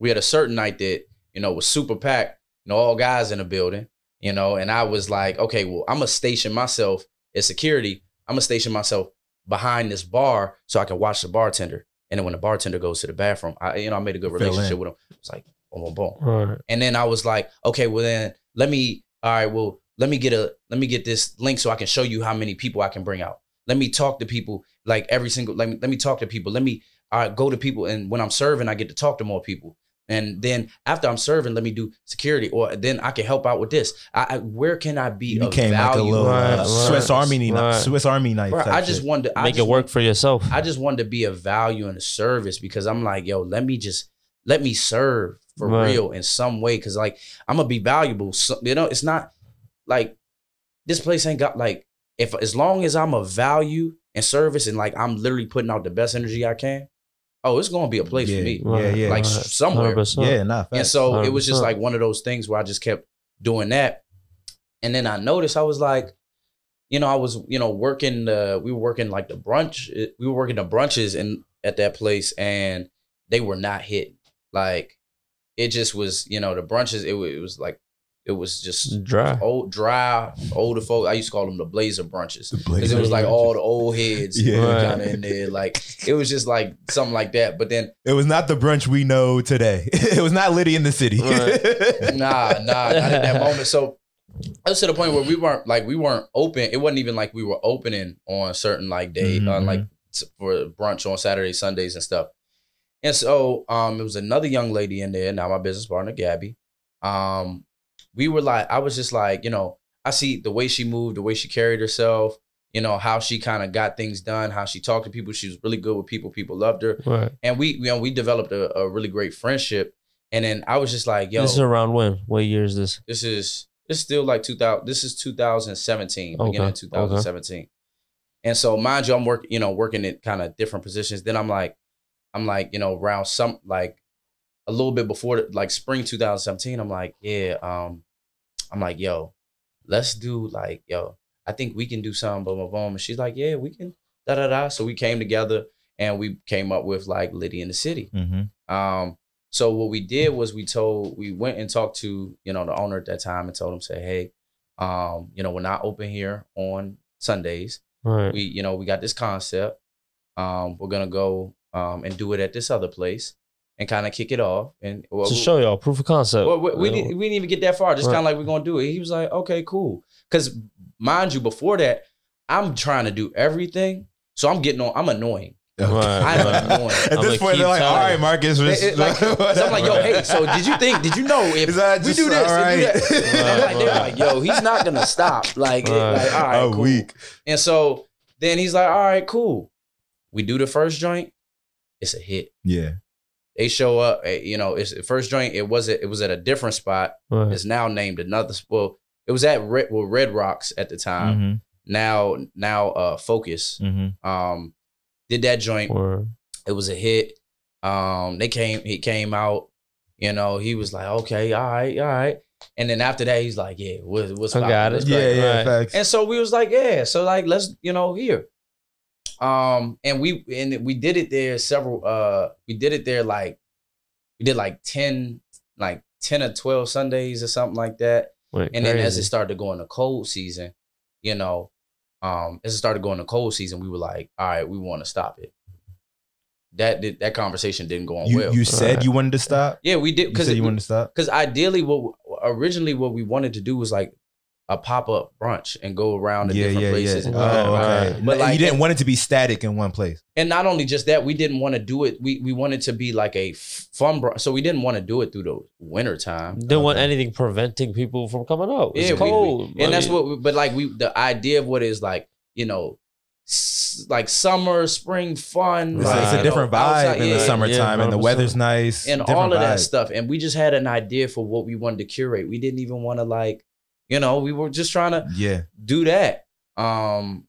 we had a certain night that, you know, was super packed, you know, all guys in the building, you know, and I was like, okay, well, I'm gonna station myself as security. I'm gonna station myself behind this bar so I can watch the bartender. And then when the bartender goes to the bathroom, I, you know, I made a good relationship with him. It's like, boom, boom, boom. Right. And then I was like, okay, well then let me, all right, well, let me get a let me get this link so I can show you how many people I can bring out. Let me talk to people like every single let me let me talk to people. Let me right, go to people and when I'm serving, I get to talk to more people. And then after I'm serving, let me do security, or then I can help out with this. I, I where can I be You of became like a little Right, uh, right. Swiss Army knife. Right. Swiss Army knife. Bro, I just shit. wanted. I Make just it work for yourself. I just wanted to be a value and a service because I'm like, yo, let me just let me serve for Right. real in some way because like I'm gonna be valuable. So, you know, it's not like this place ain't got like if as long as I'm a value and service and like I'm literally putting out the best energy I can. Oh, it's gonna be a place yeah, for me. Yeah, yeah. Like, Right. somewhere. 100%. yeah, nah, And facts. so it was just like one of those things where I just kept doing that. And then I noticed I was like, you know, I was, you know, working uh we were working like the brunch, we were working the brunches in at that place and they were not hitting. Like it just was, you know, the brunches, it, it was like it was just Dry. old dry, older folk. I used to call them the blazer brunches. Because it was like brunches. all the old heads Yeah. Right. kind of in there. Like it was just like something like that. But then It was not the brunch we know today. it was not Liddy in the city. Right. nah, nah, not at that moment. So I was to the point where we weren't like we weren't open. It wasn't even like we were opening on certain like day, Mhm, uh, like for brunch on Saturdays, Sundays, and stuff. And so um, it was another young lady in there. Now my business partner Gabby. Um, we were like, I was just like, you know, I see the way she moved, the way she carried herself. You know how she kind of got things done, how she talked to people. She was really good with people. People loved her, Right. and we, you know, we developed a, a really great friendship. And then I was just like, yo, This is around when? What year is this? this is this is still like 2000 this is 2017 beginning of 2017 and so mind you i'm working you know working in kind of different positions then i'm like i'm like you know around some like a little bit before like spring 2017 i'm like yeah um i'm like yo let's do like yo i think we can do something boom boom boom and she's like yeah we can da da da so we came together and we came up with like liddy in the city mm-hmm. um, so what we did was we told we went and talked to you know the owner at that time and told him say hey, um, you know we're not open here on Sundays. Right. We you know we got this concept. Um, we're gonna go um and do it at this other place and kind of kick it off and well, to show y'all proof of concept. well, we, we, didn't, we didn't even get that far. Just Right. kind of like we're gonna do it. He was like, okay, cool. Because mind you, before that, I'm trying to do everything, so I'm getting on. I'm annoying. Right, I'm right. annoying. At I'ma this point, they're like, all telling. Marcus. It- just- it- like, so I'm like, yo, hey, so did you think, did you know if Is we do this, all and do that? I'm like, they're like, yo, he's not gonna stop. Like, Right. like all right, a cool. week. And so then he's like, all right, cool. We do the first joint, it's a hit. Yeah. They show up, eh, you know, it's the first joint. It was at, it was at a different spot. Right. It's now named another. Well, it was at Red, well, Red Rocks at the time. Mm-hmm. Now, now, uh, Focus. Mm-hmm. Um, did that joint. Or, It was a hit. Um, they came, he came out, you know, he was like, okay, all right, all right. And then after that, he's like, yeah, what, what's I got it. What's Yeah, yeah, Right. facts. And so we was like, yeah, so like let's, you know, here. Um, and we and we did it there several uh we did it there like we did like 10, like 10 or 12 Sundays or something like that. wait, And then as it crazy. started to go into cold season, you know, um, as it started going to cold season, we were like, all right, we want to stop it. That did, that conversation didn't go on you well. you said Right. you wanted to stop. yeah, we did You said you wanted to stop. because ideally what originally what we wanted to do was like a pop up brunch and go around to yeah, different yeah, places. yeah. and Oh, do okay. Right. But like- you didn't want it to be static in one place. And not only just that, we didn't want to do it. We we wanted to be like a fun brunch, so we didn't want to do it through the winter time. Didn't want anything preventing people from coming out. It's Yeah, we- we- cold. and I that's what. We, but like we, the idea of what is like, you know, like summer, spring fun. It's, like, it's you a know, different vibe outside- in yeah, the yeah, summertime, and the weather's nice, and all different of that stuff. And we just had an idea for what we wanted to curate. We didn't even want to like, you know, we were just trying to Yeah, do that. Um,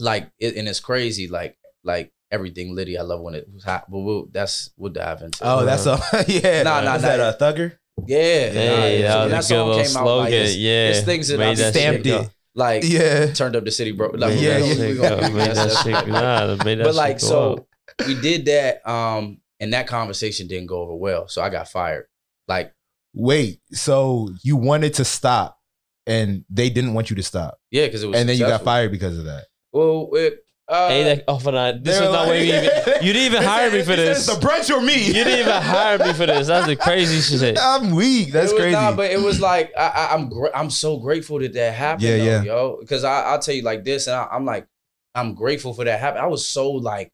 like, it, and it's crazy. Like, like everything Liddy. I love when it was hot, but we'll, that's we'll dive into. Oh, that's a yeah. Nah, nah, nah. that a thugger? yeah. Hey, nah, that when was a song came out, slogan. like, it's- yeah, it's things that I've stamped it. like Yeah. turned up the city, bro. Like, Yeah, yeah, we gonna- go. we Made gonna- that. Nah, but like so up. we did that um and that conversation didn't go over well so i got fired like Wait, so you wanted to stop, and they didn't want you to stop, yeah because it was and then you got successful. fired because of that. well it, uh, Hey, that off of that. This They was not what like- you even. You didn't even hire said- me for this. The brunch or me. You didn't even hire me for this. That's the crazy shit. I'm weak. That's it was, crazy. Nah, but it was like I, I, I'm gr- I'm so grateful that that happened. Yeah, though, yeah. yo. Because I I'll tell you like this, and I, I'm like I'm grateful for that happen. I was so like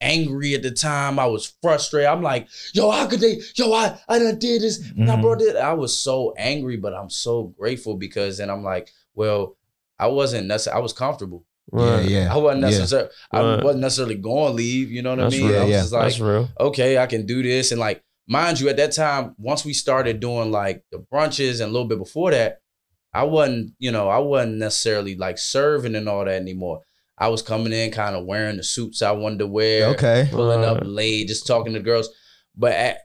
angry at the time. I was frustrated. I'm like, yo, how could they? Yo, I I done did this. And I Mhm. brought it. I was so angry, but I'm so grateful because then I'm like, well, I wasn't necessarily. I was comfortable. yeah, yeah. I wasn't Yeah. necessarily. I Right. wasn't necessarily going to leave. You know what That's I mean? real, I was yeah. just like, That's real. okay, I can do this. And like, mind you, at that time, once we started doing like the brunches and a little bit before that, I wasn't, you know, I wasn't necessarily like serving and all that anymore. I was coming in kind of wearing the suits I wanted to wear, Okay. pulling up late, just talking to girls. But at,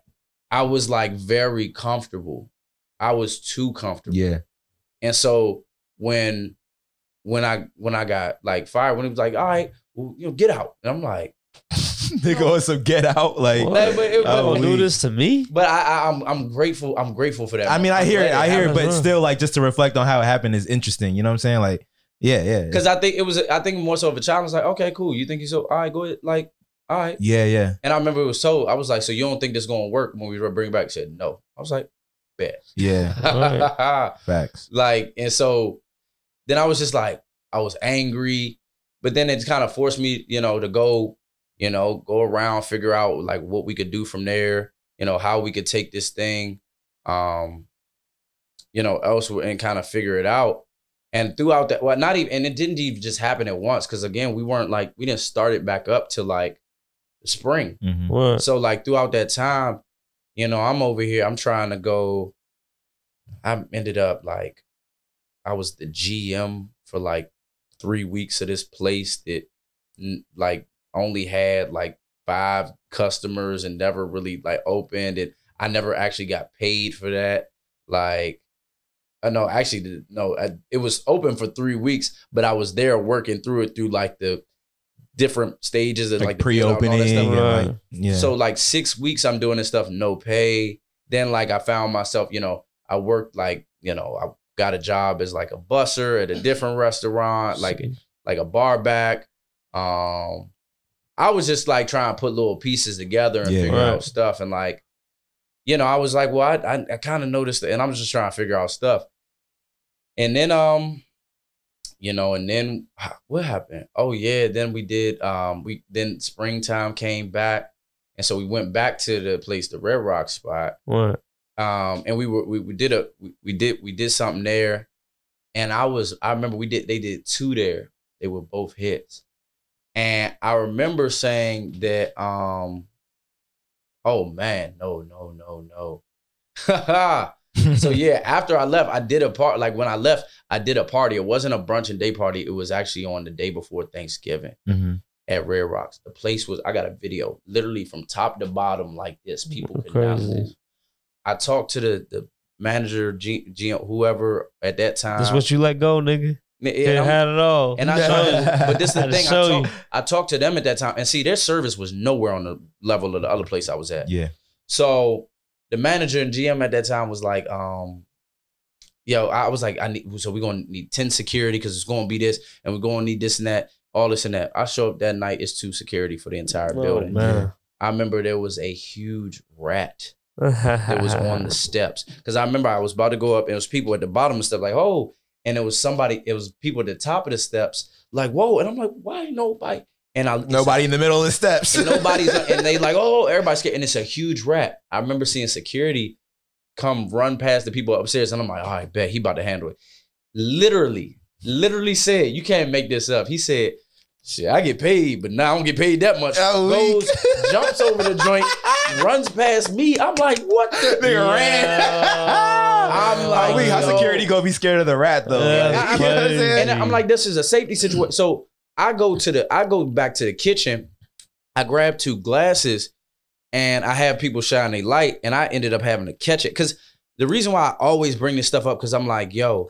I was like very comfortable. I was too comfortable. Yeah. And so when when I when I got like fired, when he was like, all right, well, you know, get out. And I'm like, they go some get out like. What? Like, but it- You do this to me? but I, I I'm I'm grateful. I'm grateful for that. I mean, I hear it. I hear it, but still, like, just to reflect on how it happened is interesting. You know what I'm saying? Like, yeah, yeah, because I think it was. I think more so of a challenge. Like, okay, cool. You think you so? All right, go ahead. Like, all right. yeah, yeah, And I remember it was so. I was like, so you don't think this gonna work when we were bring it back? He said no. I was like, bet. yeah. Facts. like, and so then I was just like, I was angry, but then it kind of forced me, you know, to go, you know, go around, figure out like what we could do from there, you know, how we could take this thing, um, you know, elsewhere and kind of figure it out. And throughout that, well, not even, and it didn't even just happen at once because again, we weren't like we didn't start it back up till like the spring. Mhm. What? So like throughout that time, you know, I'm over here. I'm trying to go. I ended up like, I was the GM for like three weeks of this place that, like, only had like five customers and never really like opened. And I never actually got paid for that. Like, uh, no, actually, no, I, it was open for three weeks, but I was there working through it through like the different stages of Like, like, the build-out and all that pre-opening, and, Right. like, yeah. So like six weeks I'm doing this stuff, no pay. Then like I found myself, you know, I worked like, you know, I got a job as like a busser at a different restaurant, like like a bar back. Um I was just like trying to put little pieces together and Yeah. figure Right. out stuff. And like, you know, I was like, well, I I, I kind of noticed that, and I'm just trying to figure out stuff. And then um, you know, and then what happened? Oh yeah, then we did um we then springtime came back. And so we went back to the place, the Red Rock spot What? um and we were we, we did a we, we did we did something there and i was i remember we did they did two there they were both hits and i remember saying that um oh man no no no no so yeah after i left i did a part like when i left i did a party it wasn't a brunch and day party it was actually on the day before thanksgiving Mhm. at Rare Rocks. The place was, I got a video literally from top to bottom like this. People could Crazy. I talked to the the manager, G, G, whoever at that time. This what you let go, nigga. and, I'm- have it all. and I told, but this is the Had thing. I you. I talked to them at that time, and see, their service was nowhere on the level of the other place I was at. Yeah. So the manager and GM at that time was like, um, yo, I was like, I need so we're gonna need 10 security because it's gonna be this, and we're gonna need this and that, all this and that. I show up that night, it's two security for the entire Oh, building. man. I remember there was a huge rat that was on the steps. Because I remember I was about to go up and it was people at the bottom and stuff like, oh, and it was somebody. It was people at the top of the steps. Like whoa, and I'm like, why ain't nobody? And I Nobody in the middle of the steps. and nobody's and they like, oh, everybody's scared. And it's a huge rat. I remember seeing security come run past the people upstairs, and I'm like, all right, bet he about to handle it. Literally, literally said, you can't make this up. He said, shit, I get paid, but now I don't get paid that much. Oh, Goes, jumps over the joint, runs past me. I'm like, what the? Nigga ran. I'm like, oh, wait, how security gonna be scared of the rat though? Yeah, Like, that's you know what I'm? And I'm like, this is a safety situation. So I go to the, I go back to the kitchen. I grab two glasses, and I have people shine a light, and I ended up having to catch it because the reason why I always bring this stuff up because I'm like, yo,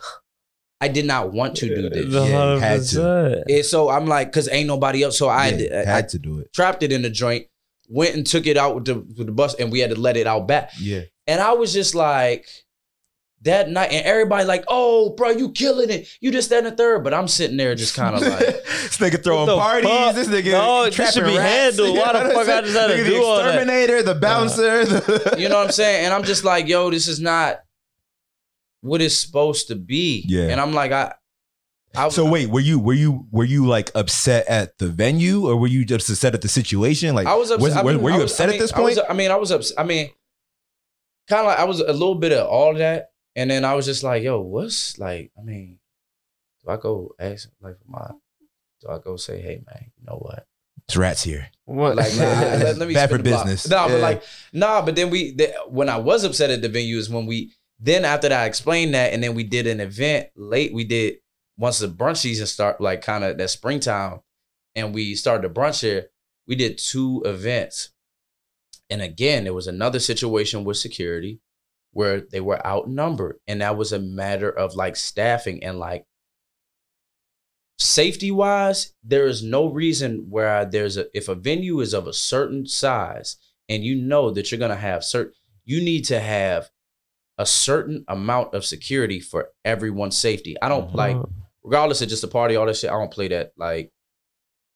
I did not want to do this. Yeah, you had 100%. And so I'm like, because ain't nobody else. So I, Yeah, I, had to do it. trapped it in the joint, went and took it out with the with the bus, and we had to let it out back. Yeah. And I was just like, that night, and everybody like, oh, bro, you killing it. You just that and the third. But I'm sitting there just kind of like, this nigga throwing the parties. fuck? This nigga No, this should be rats. handled. Why the You know what fuck I just had to saying? Nigga, do all the that? exterminator, the bouncer. the- you know what I'm saying? And I'm just like, yo, this is not what it's supposed to be. Yeah. And I'm like, I, I So wait, were you were you were you like upset at the venue, or were you just upset at the situation? Like, I was upset. was- I were, mean, were you was- upset I at this mean, I was- point? I mean, I was upset. I mean, kind of like I was a little bit of all that, and then I was just like, yo, what's like? I mean, do I go ask like for my? Do I go say, hey man, you know what? It's rats here. What? Like, nah, let, let me Bad for the block. business. No, Yeah. but like, nah, but then we, the, when I was upset at the venue is when we, then after that, I explained that, and then we did an event late. We did once the brunch season start, like kind of that springtime, and we started the brunch here. We did two events, and again, there was another situation with security where they were outnumbered, and that was a matter of like staffing and like safety wise, there is no reason where there's a if a venue is of a certain size and you know that you're gonna have certain you need to have a certain amount of security for everyone's safety. I don't mm-hmm. like regardless of just a party, all that shit, I don't play that. Like,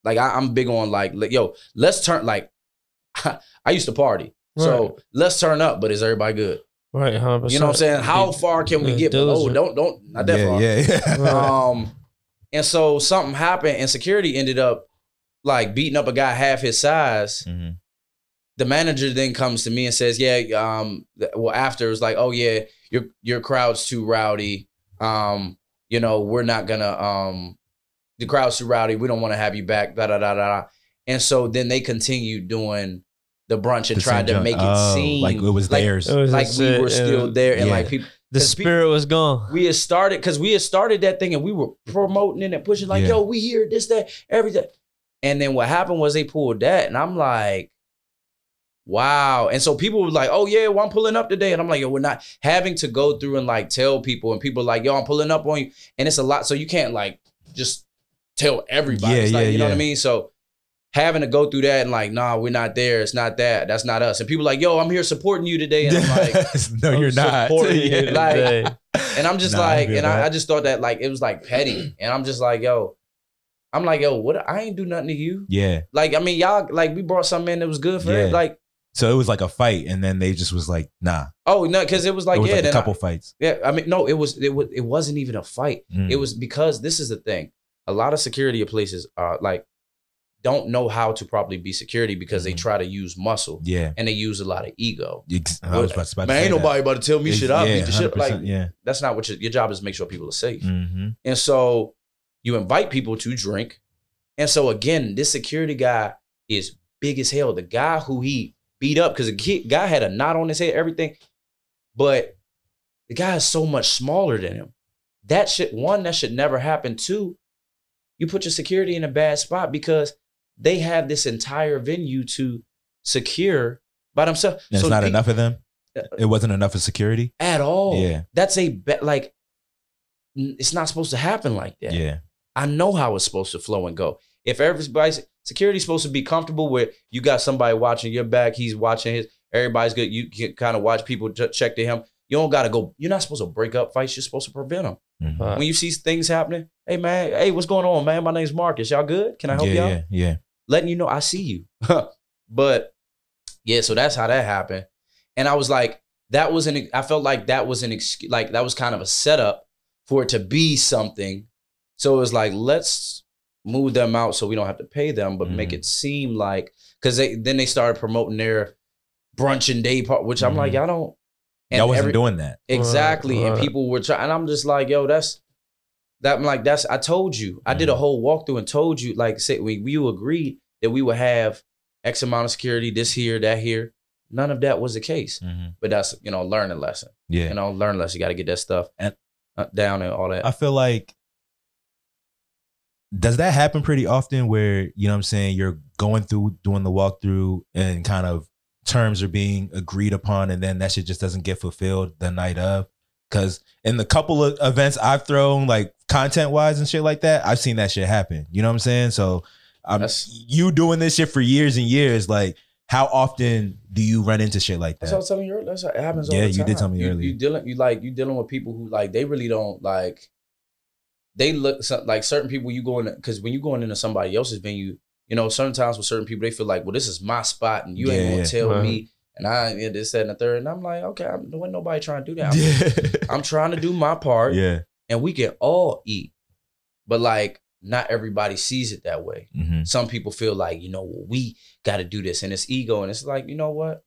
like I, I'm big on like, like, yo, let's turn like I used to party. So let's turn up, but is everybody good? Right, 100%. You know what I'm saying? How far can we get below? Don't don't not that yeah, far. yeah, yeah. Um, and so something happened, and security ended up like beating up a guy half his size. Mhm. The manager then comes to me and says, "Yeah, um, well, after it's like, oh yeah, your your crowd's too rowdy. Um, you know, we're not gonna um, the crowd's too rowdy. We don't want to have you back. Da da da da." da. And so then they continued doing the brunch and The tried same to make it. Oh, seem like it was like- theirs. It was like we were still there, and yeah. like people The 'cause pe- spirit was gone. we had started because we had started that thing and we were promoting it and pushing like, Yeah. yo, we here, this, that, everything. And then what happened was they pulled that, and I'm like, wow. And so people were like, oh yeah, well, I'm pulling up today, and I'm like, yo, we're not having to go through and like tell people, and people are like, yo, I'm pulling up on you, and it's a lot, so you can't like just tell everybody. Yeah, it's like, yeah, you know what I mean? So. Having to go through that and like, nah, we're not there. It's not that. That's not us. And people like, yo, I'm here supporting you today. And I'm like, no, you're not. supporting you Like- and I'm just Nah, like, and I. I just thought that like it was like petty. And I'm just like, yo, I'm like, yo, what I ain't do nothing to you. yeah. Like, I mean, y'all like we brought something in that was good for Yeah. it. Like, So it was like a fight, and then they just was like, nah. oh no, because it was like, it was yeah, like a couple I, fights. yeah. I mean, no, it was it was it wasn't even a fight. Mm. It was because this is the thing. A lot of security places are like don't know how to properly be security because they Mhm. try to use muscle yeah. and they use a lot of ego. Ex- I was about, about to Man, say ain't that. nobody about to tell me Ex- shit. I'll yeah, beat the shit. 100%, Like yeah. that's not what your, your job is. To make sure people are safe. Mm-hmm. And so you invite people to drink. And so again, this security guy is big as hell. The guy who he beat up, because the kid, guy had a knot on his head, everything. But the guy is so much smaller than him. That shit, one, that should never happen. Two, you put your security in a bad spot because they have this entire venue to secure by themselves. It's So not pe- enough of them. Uh, It wasn't enough of security. at all. Yeah. That's a bet like it's not supposed to happen like that. Yeah. I know how it's supposed to flow and go. If everybody's security's supposed to be comfortable where you got somebody watching your back, he's watching his, everybody's good. You can kind of watch people ch- check to him. You don't got to go. You're not supposed to break up fights. You're supposed to prevent them. Mhm. When you see things happening, hey man, hey, what's going on, man? My name's Marcus. Y'all good? Can I help yeah, y'all? yeah, yeah. Letting you know I see you. but yeah, so that's how that happened. And I was like, that was an I felt like that was an excuse like that was kind of a setup for it to be something. So it was like, let's move them out so we don't have to pay them, but make Mhm. it seem like because they then they started promoting their brunch and day part, which I'm like, Mhm. y'all don't. and Y'all wasn't every- doing that. Exactly. Right, And people were trying, and I'm just like, yo, that's that. I'm like, that's. I told you. I did a Mhm. whole walkthrough and told you, like, say we we agreed that we would have X amount of security, this here, that here. None of that was the case. But that's you know, learning lesson. Yeah. You know, learn lesson. You got to get that stuff And- uh, down and all that. I feel like does that happen pretty often where, you know what I'm saying, you're going through doing the walkthrough and kind of terms are being agreed upon and then that shit just doesn't get fulfilled the night of? Cause in the couple of events I've thrown, like content wise and shit like that, I've seen that shit happen. You know what I'm saying? So I'm That's- you doing this shit for years and years, like how often do you run into shit like That's what I that? was telling you earlier. That's what it happens all Yeah, you did tell me you, earlier. You dealing, you like, you dealing with people who like they really don't like. They look so- like certain people. You going because when you going into somebody else's venue, you know, certain times with certain people they feel like, well, this is my spot, and you ain't gonna tell Right. me, and I yeah, this, that, and the third. And I'm like, okay, I'm, there wasn't nobody trying to do that. I'm, Yeah. I'm trying to do my part, yeah. And we can all eat, but like not everybody sees it that way. hmm Some people feel like, you know, well, we got to do this, and it's ego, and it's like, you know what?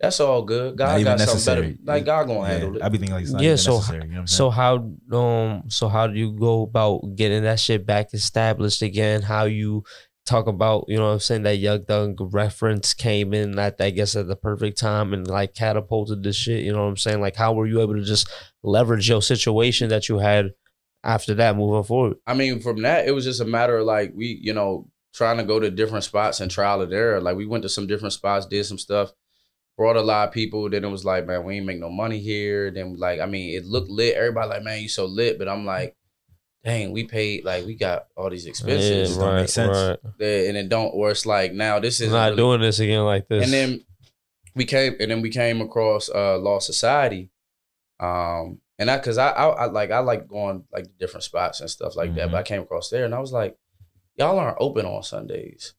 That's all good. God even got something better. Like God gonna Yeah, handle it. I be thinking like it's not Yeah, even so- necessary. You know what I'm? So how um so how do you go about getting that shit back established again? How you talk about, you know what I'm saying, that Young Thug reference came in at I guess at the perfect time and like catapulted this shit, you know what I'm saying? Like how were you able to just leverage your situation that you had after that moving forward? I mean, from that, it was just a matter of like we, you know, trying to go to different spots and trial and error. Like we went to some different spots, did some stuff, brought a lot of people. Then it was like, man, we ain't make no money here. Then like, I mean, it looked lit. Everybody like, man, you so lit. But I'm like, dang, we paid like we got all these expenses, don't make sense. that- and it don't. Or it's like now this is not doing this again like this. and then we came and then we came across uh Lost Society um and i because I, I i like i like going like different spots and stuff like that Mhm. but i came across there and i was like y'all aren't open on sundays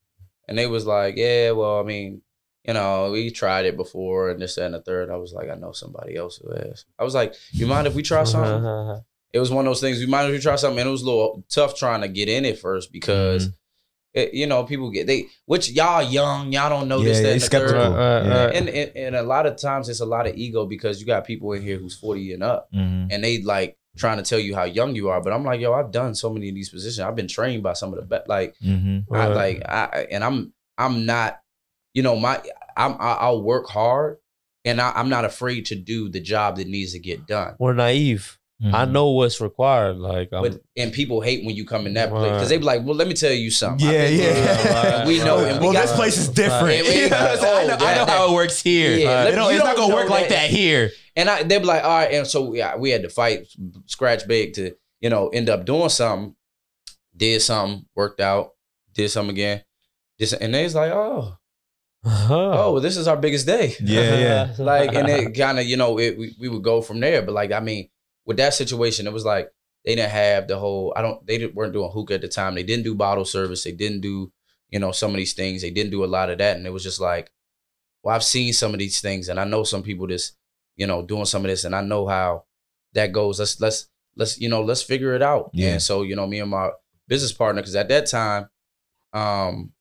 and they was like yeah well i mean you know we tried it before and this that, and the third i was like i know somebody else who has i was like you mind if we try something it was one of those things we might as we try something and it was a little tough trying to get in it first because Mm-hmm. it, you know people get they which y'all young y'all don't know yeah, this that, they and skeptical. Right, right, yeah. right. And, and and a lot of times it's a lot of ego because you got people in here who's 40 and up Mhm. and they like trying to tell you how young you are. But I'm like, yo, I've done so many of these positions. I've been trained by some of the best. Like Mhm. I like I and I'm I'm not, you know, my I'm I- I'll work hard and I, I'm not afraid to do the job that needs to get done. We're naive. I Mhm. know what's required. Like I'm, But and people hate when you come in that place because they be like, well, let me tell you something. I Yeah, think- yeah. And we know, and we well, got- this place is different. Right. You know what I'm saying? I know, I know Oh, how it works here. Yeah, It let- you it's not don't gonna work know like that. that here. And I they be like, all right, and so yeah, we had to fight, scratch big to you know end up doing something. Did something, worked out, did something again. This and they was like, oh, oh, well, this is our biggest day. Yeah, yeah. like, and it kind of you know it, we we would go from there. But like, I mean, with that situation, it was like they didn't have the whole. I don't. They didn't, weren't doing hookah at the time. They didn't do bottle service. They didn't do you know some of these things. They didn't do a lot of that, and it was just like, well, I've seen some of these things, and I know some people that's you know doing some of this, and I know how that goes. Let's let's let's you know let's figure it out. Yeah. And so you know me and my business partner, because at that time, um,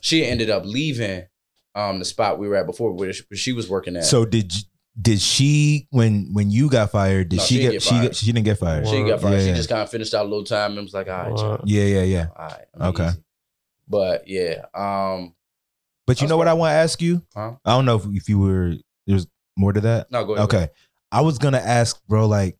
she ended up leaving um the spot we were at before where she, where she was working at. So did you- did she when when you got fired? Did No, she she didn't get, get she fired. get, she didn't get fired? she got fired. Yeah, She yeah. just kind of finished out a little time and was like, all right. Yeah, yeah, yeah. all right. Okay. easy. But yeah, um, But you know what. I want to ask you? Huh? I don't know if, if you were there's more to that. no, go ahead. Okay. I was gonna ask, bro, like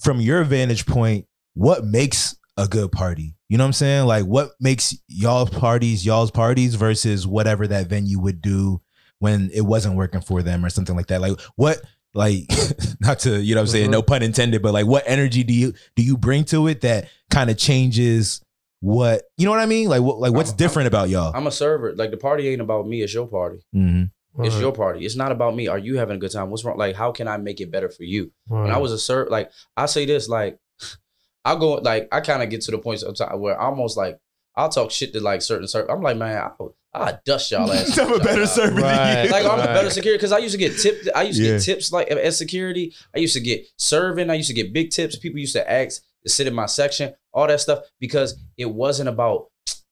from your vantage point, what makes a good party? You know what I'm saying? Like what makes y'all's parties y'all's parties versus whatever that venue would do when it wasn't working for them or something like that. Like what like not to, you know what I'm saying, Mhm. no pun intended, but like what energy do you do you bring to it that kind of changes what you know what I mean? Like what like what's I'm- different about y'all? I'm a server. Like the party ain't about me. It's your party. hmm It's your party. It's not about me. Are you having a good time? What's wrong? Like, how can I make it better for you? Right. When I was a server, like I say this, like I'll go, like I kind of get to the point sometimes where I almost like I'll talk shit to like certain servers. I'm like, man, I'll, I'll dust y'all ass. I'm a better Y'all- server Right. than you. Like I'm a better security because I used to get tipped. I used to Yeah. get tips like at security. I used to get serving. I used to get big tips. People used to ask to sit in my section, all that stuff because it wasn't about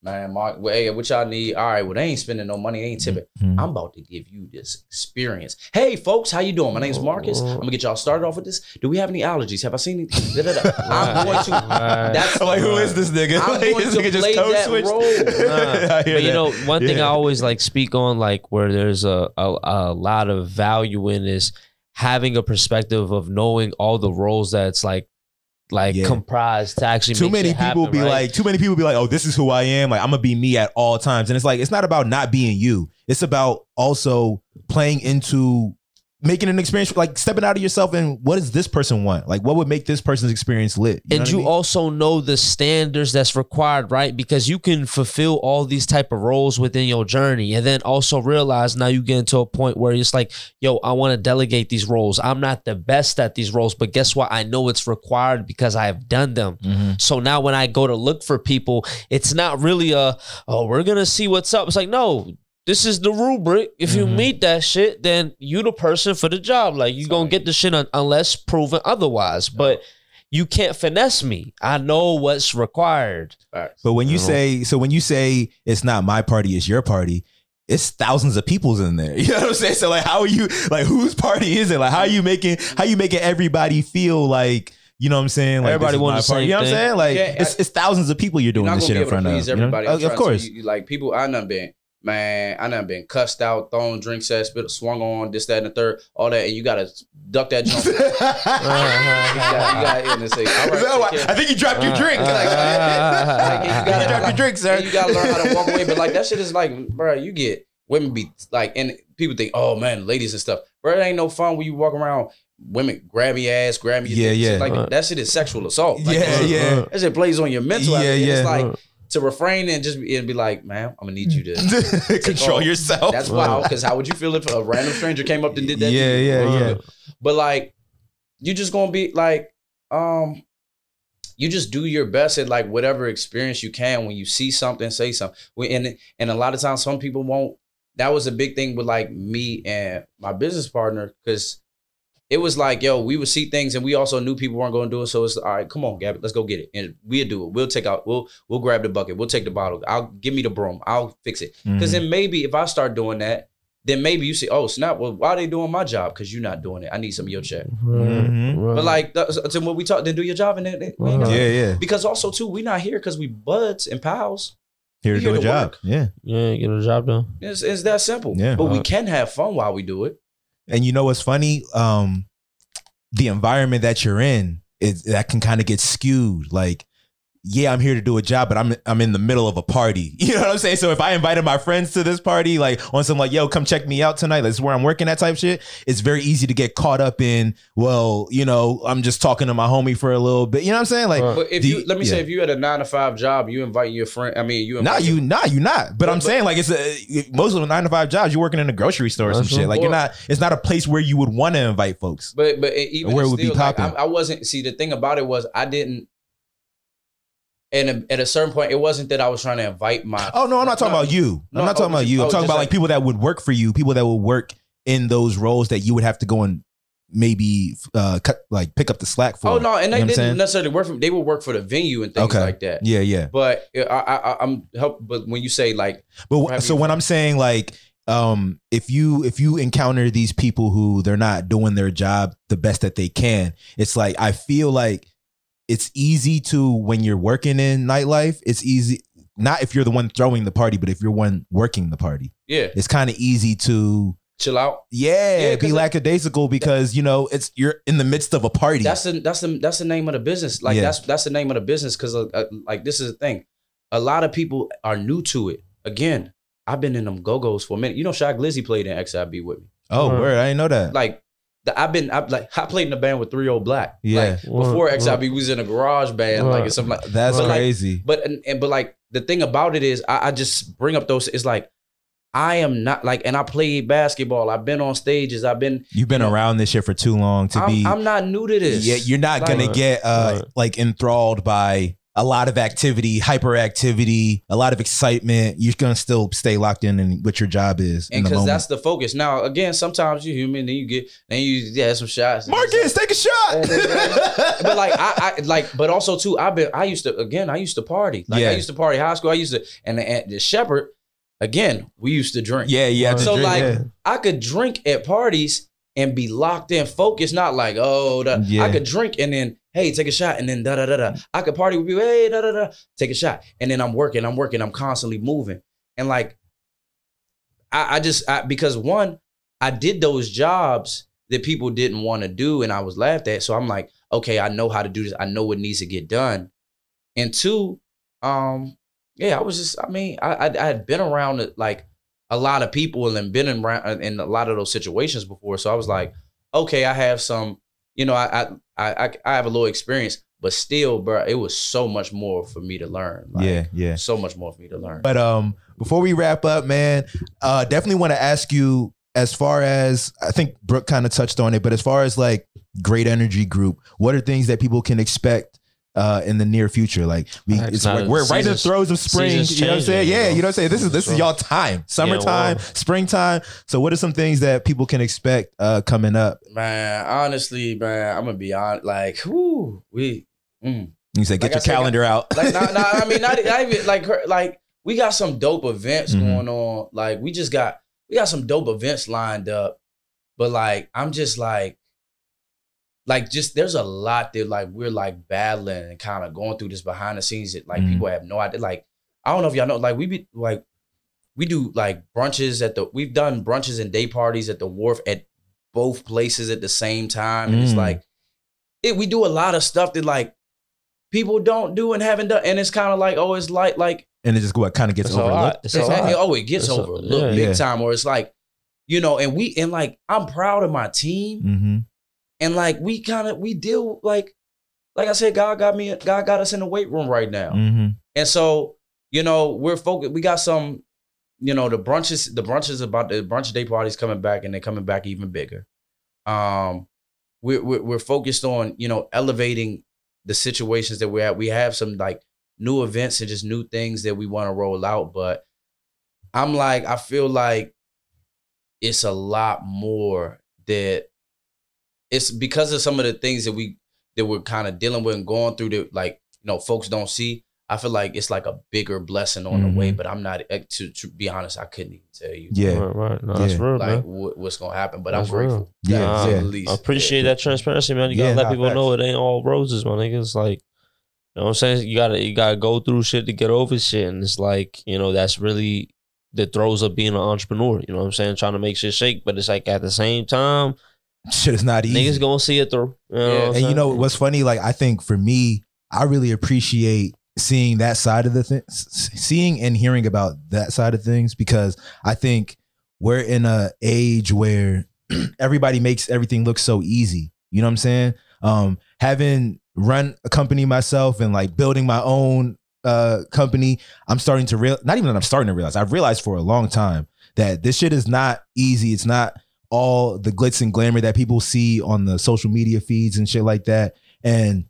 man, Mark. Well, hey, what y'all need? All right, well they ain't spending no money. They ain't tipping. Mhm. I'm about to give you this experience. Hey, folks, how you doing? My name's Marcus. I'm gonna get y'all started off with this. Do we have any allergies? Have I seen any? Da, da, da. I'm going to. That's I'm like, who is this nigga? I'm like, going this to nigga play code that switched? role. But you know, one thing I always like speak on, like where there's a, a a lot of value in is having a perspective of knowing all the roles that's like like Yeah. comprised to actually too make many people happen, be right? like, too many people be like, oh, this is who I am. Like, I'm gonna be me at all times. And it's like, it's not about not being you. It's about also playing into making an experience, like stepping out of yourself and what does this person want? Like, what would make this person's experience lit? You and what I you mean? also know the standards that's required right because you can fulfill all these type of roles within your journey and then also realize now you get into a point where it's like yo i want to delegate these roles i'm not the best at these roles but guess what i know it's required because i have done them Mhm. so now when i go to look for people it's not really a oh we're gonna see what's up it's like no this is the rubric. If you Mhm. meet that shit, then you the person for the job. Like you gonna get the shit un- unless proven otherwise. But you can't finesse me. I know what's required. Facts. But when you You know? say, so when you say it's not my party, it's your party. It's thousands of people's in there. You know what I'm saying? So like, how are you? Like, whose party is it? Like, how are you making? How you making everybody feel like? You know what I'm saying? Like Everybody this is want my party. You know what I'm saying? Like Yeah, it's, it's thousands of people you're You're doing this shit in front of. please you know? everybody. Uh, I'm Of course. tell you, like people, I done been man, I done been cussed out, thrown drinks at, spit, swung on, this, that, and the third, all that, and you gotta duck that jump. you got, you got in and say, all Is that right, why- take care. I think you dropped your drink. Uh, Like, uh, you gotta- dropped your drink, sir. You gotta learn how to walk away. But like that shit is like, bro, you get women be like, and people think, oh man, ladies and stuff. Bro, it ain't no fun when you walk around. Women grab your ass, grab your Yeah, dick, yeah. shit Like Right. that shit is sexual assault. Like, Yeah, that, yeah. That shit plays on your mental. Yeah, Yeah, yeah. It's like to refrain and just be, and be like, man, I'm gonna need you to. Control Oh, yourself. That's wild. Because how would you feel if a random stranger came up and did that? Yeah, yeah, yeah. But like, you're just gonna be like, um, you just do your best at like whatever experience you can. When you see something, say something. And and a lot of times, some people won't. That was a big thing with like me and my business partner because it was like, yo, we would see things, and we also knew people weren't going to do it. So it's all right. Come on, Gabby, let's go get it, and we'll do it. We'll take out. We'll we'll grab the bucket. We'll take the bottle. I'll give me the broom. I'll fix it. Because Mhm. then maybe if I start doing that, then maybe you say, "Oh snap! Well, why are they doing my job? Because you're not doing it. I need some of your check." Mhm. But like, that's, that's when we talk, then do your job, and then then- we ain't Right. yeah, yeah. Because also too, we're not here because we buds and pals. Here to do a job. work. Yeah. yeah, get a job done. It's, it's that simple. Yeah. But we Uh, can have fun while we do it. And you know what's funny? Um, the environment that you're in is that can kind of get skewed. Like, yeah, I'm here to do a job, but I'm I'm in the middle of a party. You know what I'm saying? So if I invited my friends to this party, like on some like, yo, come check me out tonight. This is where I'm working, that type shit. It's very easy to get caught up in. Well, you know, I'm just talking to my homie for a little bit. You know what I'm saying? Like, But if do you, you- let me say, if you had a nine to five job, you invite your friend. I mean, you Nah, invite you nah, you not. But, I'm But- saying like it's a most of the nine to five jobs. You're working in a grocery store or some That's shit. true. Like you're not. It's not a place where And at a certain point, it wasn't that I was trying to invite my. Oh no, I'm not talking about you. No, I'm not oh, talking about you. I'm oh, talking about like like- people that would work for you, people that would work in those roles that you would have to go and maybe uh cut like pick up the slack for. Oh no, and You know they didn't necessarily work for. They would work for the venue and things Okay. like that. Yeah, yeah. But I, I, I'm help. But when you say like, But so when I'm saying like um if you if you encounter these people who they're not doing their job the best that they can, it's like I feel like it's easy to when you're working in nightlife, it's easy not if you're the one throwing the party, but if you're one working the party. yeah, It's kind of easy to chill out. yeah, Yeah, be 'cause, like- lackadaisical because you know it's you're in the midst of a party. That's the that's the that's the name of the business. Like Yeah. that's that's the name of the business because uh, uh, like this is the thing. A lot of people are new to it. Again, I've been in them go go's for a minute. You know, Shy Glizzy played in XIB with me. oh, Right. word! I didn't know that. Like the, I've been I, like I played in a band with Three Old Black. Yeah. Like, before XIB we was in a garage band, like Right. or something like. That's but, like, crazy. But and, and but like the thing about it is, I, I just bring up those. It's like I am not like, and I played basketball. I've been on stages. I've been. You've been you know, around this shit for too long to I'm, be. I'm not new to this. yeah, you're not gonna get uh Right. like enthralled by a lot of activity, hyperactivity, a lot of excitement, you're gonna still stay locked in and what your job is. and because that's the focus. Now, again, sometimes you're human, then you get, then you yeah, some shots. Marcus, take a shot. but like I, I like, but also too, I've been. I used to again. I used to party. Like Yeah. I used to party high school. I used to, and the, and the Shepherd, again, we used to drink. yeah, yeah. So, So drink, like, yeah. I could drink at parties and be locked in, focused. Not like oh, da. Yeah. I could drink and then hey, take a shot, and then da da da da. I could party with you. Hey, da da da. Take a shot, and then I'm working. I'm working. I'm constantly moving, and like, I, I just I, because one, I did those jobs that people didn't want to do, and I was laughed at. So I'm like, okay, I know how to do this. I know what needs to get done. And two, um, yeah, I was just. I mean, I I, I had been around like a lot of people and been around in a lot of those situations before. So I was like, okay, I have some. You know, I I I, I have a little experience, but still, bro, it was so much more for me to learn. Like, yeah, yeah. so much more for me to learn. But um, before we wrap up, man, uh, definitely want to ask you as far as I think Bruke kind of touched on it, but as far as like great energy group, what are things that people can expect? Uh, in the near future, like we, It's it's not- like we're right in the seasons- throws of spring. You know what I'm saying? Yeah, you know? what I'm saying. This is this is y'all time, summertime, well- springtime. So, what are some things that people can expect uh, coming up? man, honestly, man, I'm gonna be on Like, whoo, we. Mm. You said, get Like your said, calendar out. like not, not, I mean, not, not even like her, like we got some dope events Mhm. going on. Like we just got we got some dope events lined up, but like I'm just like, like just there's a lot that like we're like battling and kind of going through this behind the scenes that like Mhm. people have no idea. Like I don't know if y'all know, like we be like we do like brunches at the we've done brunches and day parties at the wharf at both places at the same time, and it's Mm. like it. We do a lot of stuff that like people don't do and haven't done, and it's kind of like oh, it's like like and it just what kind of gets It's overlooked. It's it's a oh, it gets It's a- overlooked yeah. big Yeah. time. Or it's like you know, and we and like I'm proud of my team, Mm-hmm. And like we kind of we deal like like I said, God got me, God got us in the weight room right now. Mm-hmm. And so, you know, we're focused. We got some, you know, the brunches, the brunches about the brunch day parties coming back, and they're coming back even bigger. Um, we're we're, we're focused on you know elevating the situations that we're at. We have some like new events and just new things that we want to roll out, but I'm like, I feel like it's a lot more that it's because of some of the things that we that we're kind of dealing with and going through that like you know folks don't see i feel like it's like a bigger blessing on the way Mhm. but i'm not eh, to, to be honest i couldn't even tell you Yeah. Right, right. No, that's Yeah. real, like man. what, what's gonna happen but That's i'm grateful real. Yeah, to yeah. the least. I appreciate that transparency, man. You gotta Yeah, let nah, people know it ain't all roses, my nigga. It's like, you know what I'm saying? You gotta you gotta go through shit to get over shit. And it's like, you know, that's really the throes of being an entrepreneur. You know what I'm saying? Trying to make shit shake. But it's like at the same time, Shit is not easy. niggas gonna see it through. You know Yeah. and you know what's funny? Like I think for me, I really appreciate seeing that side of the thing, seeing and hearing about that side of things because I think we're in a age where everybody makes everything look so easy. You know what I'm saying? Um, having run a company myself and like building my own uh company, I'm starting to real not even that I'm starting to realize. I've realized for a long time that this shit is not easy. It's not all the glitz and glamour that people see on the social media feeds and shit like that. And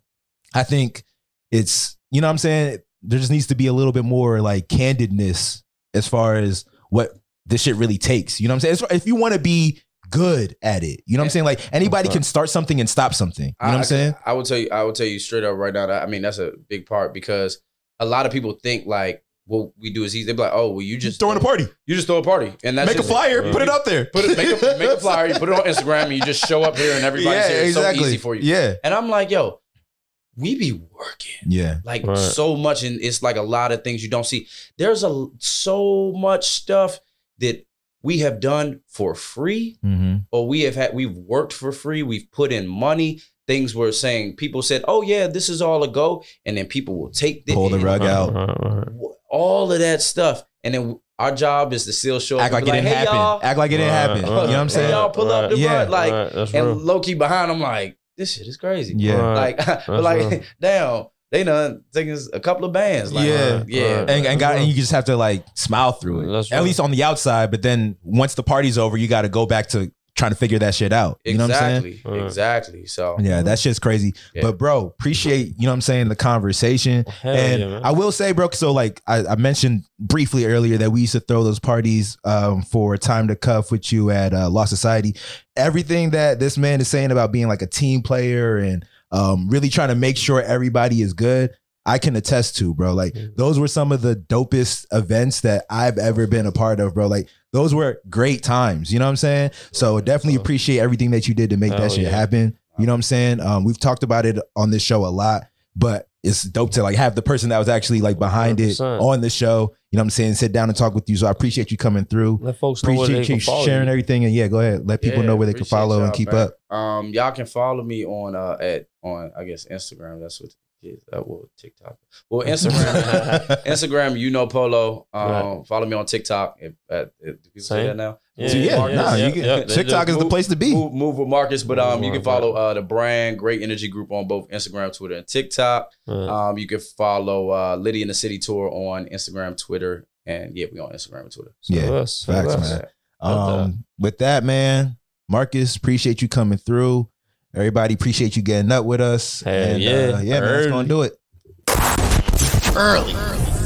I think it's, you know what I'm saying? There just needs to be a little bit more like candidness as far as what this shit really takes. You know what I'm saying? If you want to be good at it, you know what I'm saying? Like anybody can start something and stop something. You know what I'm saying? I, would tell you i would tell you straight up right now that, i mean that's a big part because a lot of people think like what we do is easy. They're like, oh, well, you just throwing a party, You just throw a party, and that's make a just it. flyer, Yeah. put it up there. Put it, make a make a flyer. You put it on Instagram, and you just show up here, and everybody's here. It's so easy for you. Yeah, And I'm like, yo, we be working yeah, like Right. so much, and it's like a lot of things you don't see. There's a so much stuff that we have done for free, mm-hmm. or we have had. We've worked for free. We've put in money. Things were saying people said, "Oh yeah, this is all a go," and then people will take the, Pull the rug Right, out. Right, right. all of that stuff, and then our job is to still show up act and like be it didn't hey, happen. y'all, Act like it didn't Right, happen. right, you know what I'm right, saying? y'all pull up the Yeah. front, like, right, that's real. and low key behind, I'm like, this shit is crazy. Yeah. Right. Like, but like, real. damn, they done taking a couple of bands. Like, Yeah. Uh, yeah. Right. and, and, got, and you just have to like smile through it That's at least on the outside but then once the party's over you got to go back to trying to figure that shit out. You know what I'm saying? exactly, exactly. So Yeah, that shit's crazy. Yeah. But bro, appreciate, you know what I'm saying, the conversation. Hell and yeah, man. I will say, bro, so like I, I mentioned briefly earlier that we used to throw those parties um, for time to cuff with you at uh, Lost Society. Everything that this man is saying about being like a team player and um, really trying to make sure everybody is good, I can attest to, bro. Like those were some of the dopest events that I've ever been a part of, bro. Like those were great times. You know what I'm saying? So definitely appreciate everything that you did to make Hell that shit yeah. happen. You know what I'm saying? Um, we've talked about it on this show a lot, but it's dope to like have the person that was actually like behind it 100%. on the show. You know what I'm saying? Sit down and talk with you. So I appreciate you coming through. Let folks know where they Appreciate can you follow sharing you. everything. And yeah, go ahead. Let people Yeah, know where they can appreciate follow and y'all, keep man. up. Um, y'all can follow me on uh at on I guess Instagram. That's what it is. Uh, well, TikTok. Well, Instagram. Instagram, you know Polo. Um, Right. follow me on TikTok. If, at, if, do people say that now? Yeah, So, yeah, Marcus. nah, yeah, you can, yeah, they TikTok do. is the place to be. Move, move with Marcus, but um, you can follow uh the brand Great Energy Group on both Instagram, Twitter, and TikTok. Uh, Um, you can follow uh Liddy in the City Tour on Instagram, Twitter, and yeah, we on Instagram and Twitter. So, Yeah, us, facts, us. man. Love that. Um, with that, man, Marcus, appreciate you coming through. Everybody appreciate you getting up with us. Hell and, yeah. uh, yeah, man, that's Early. gonna do it. Early. early.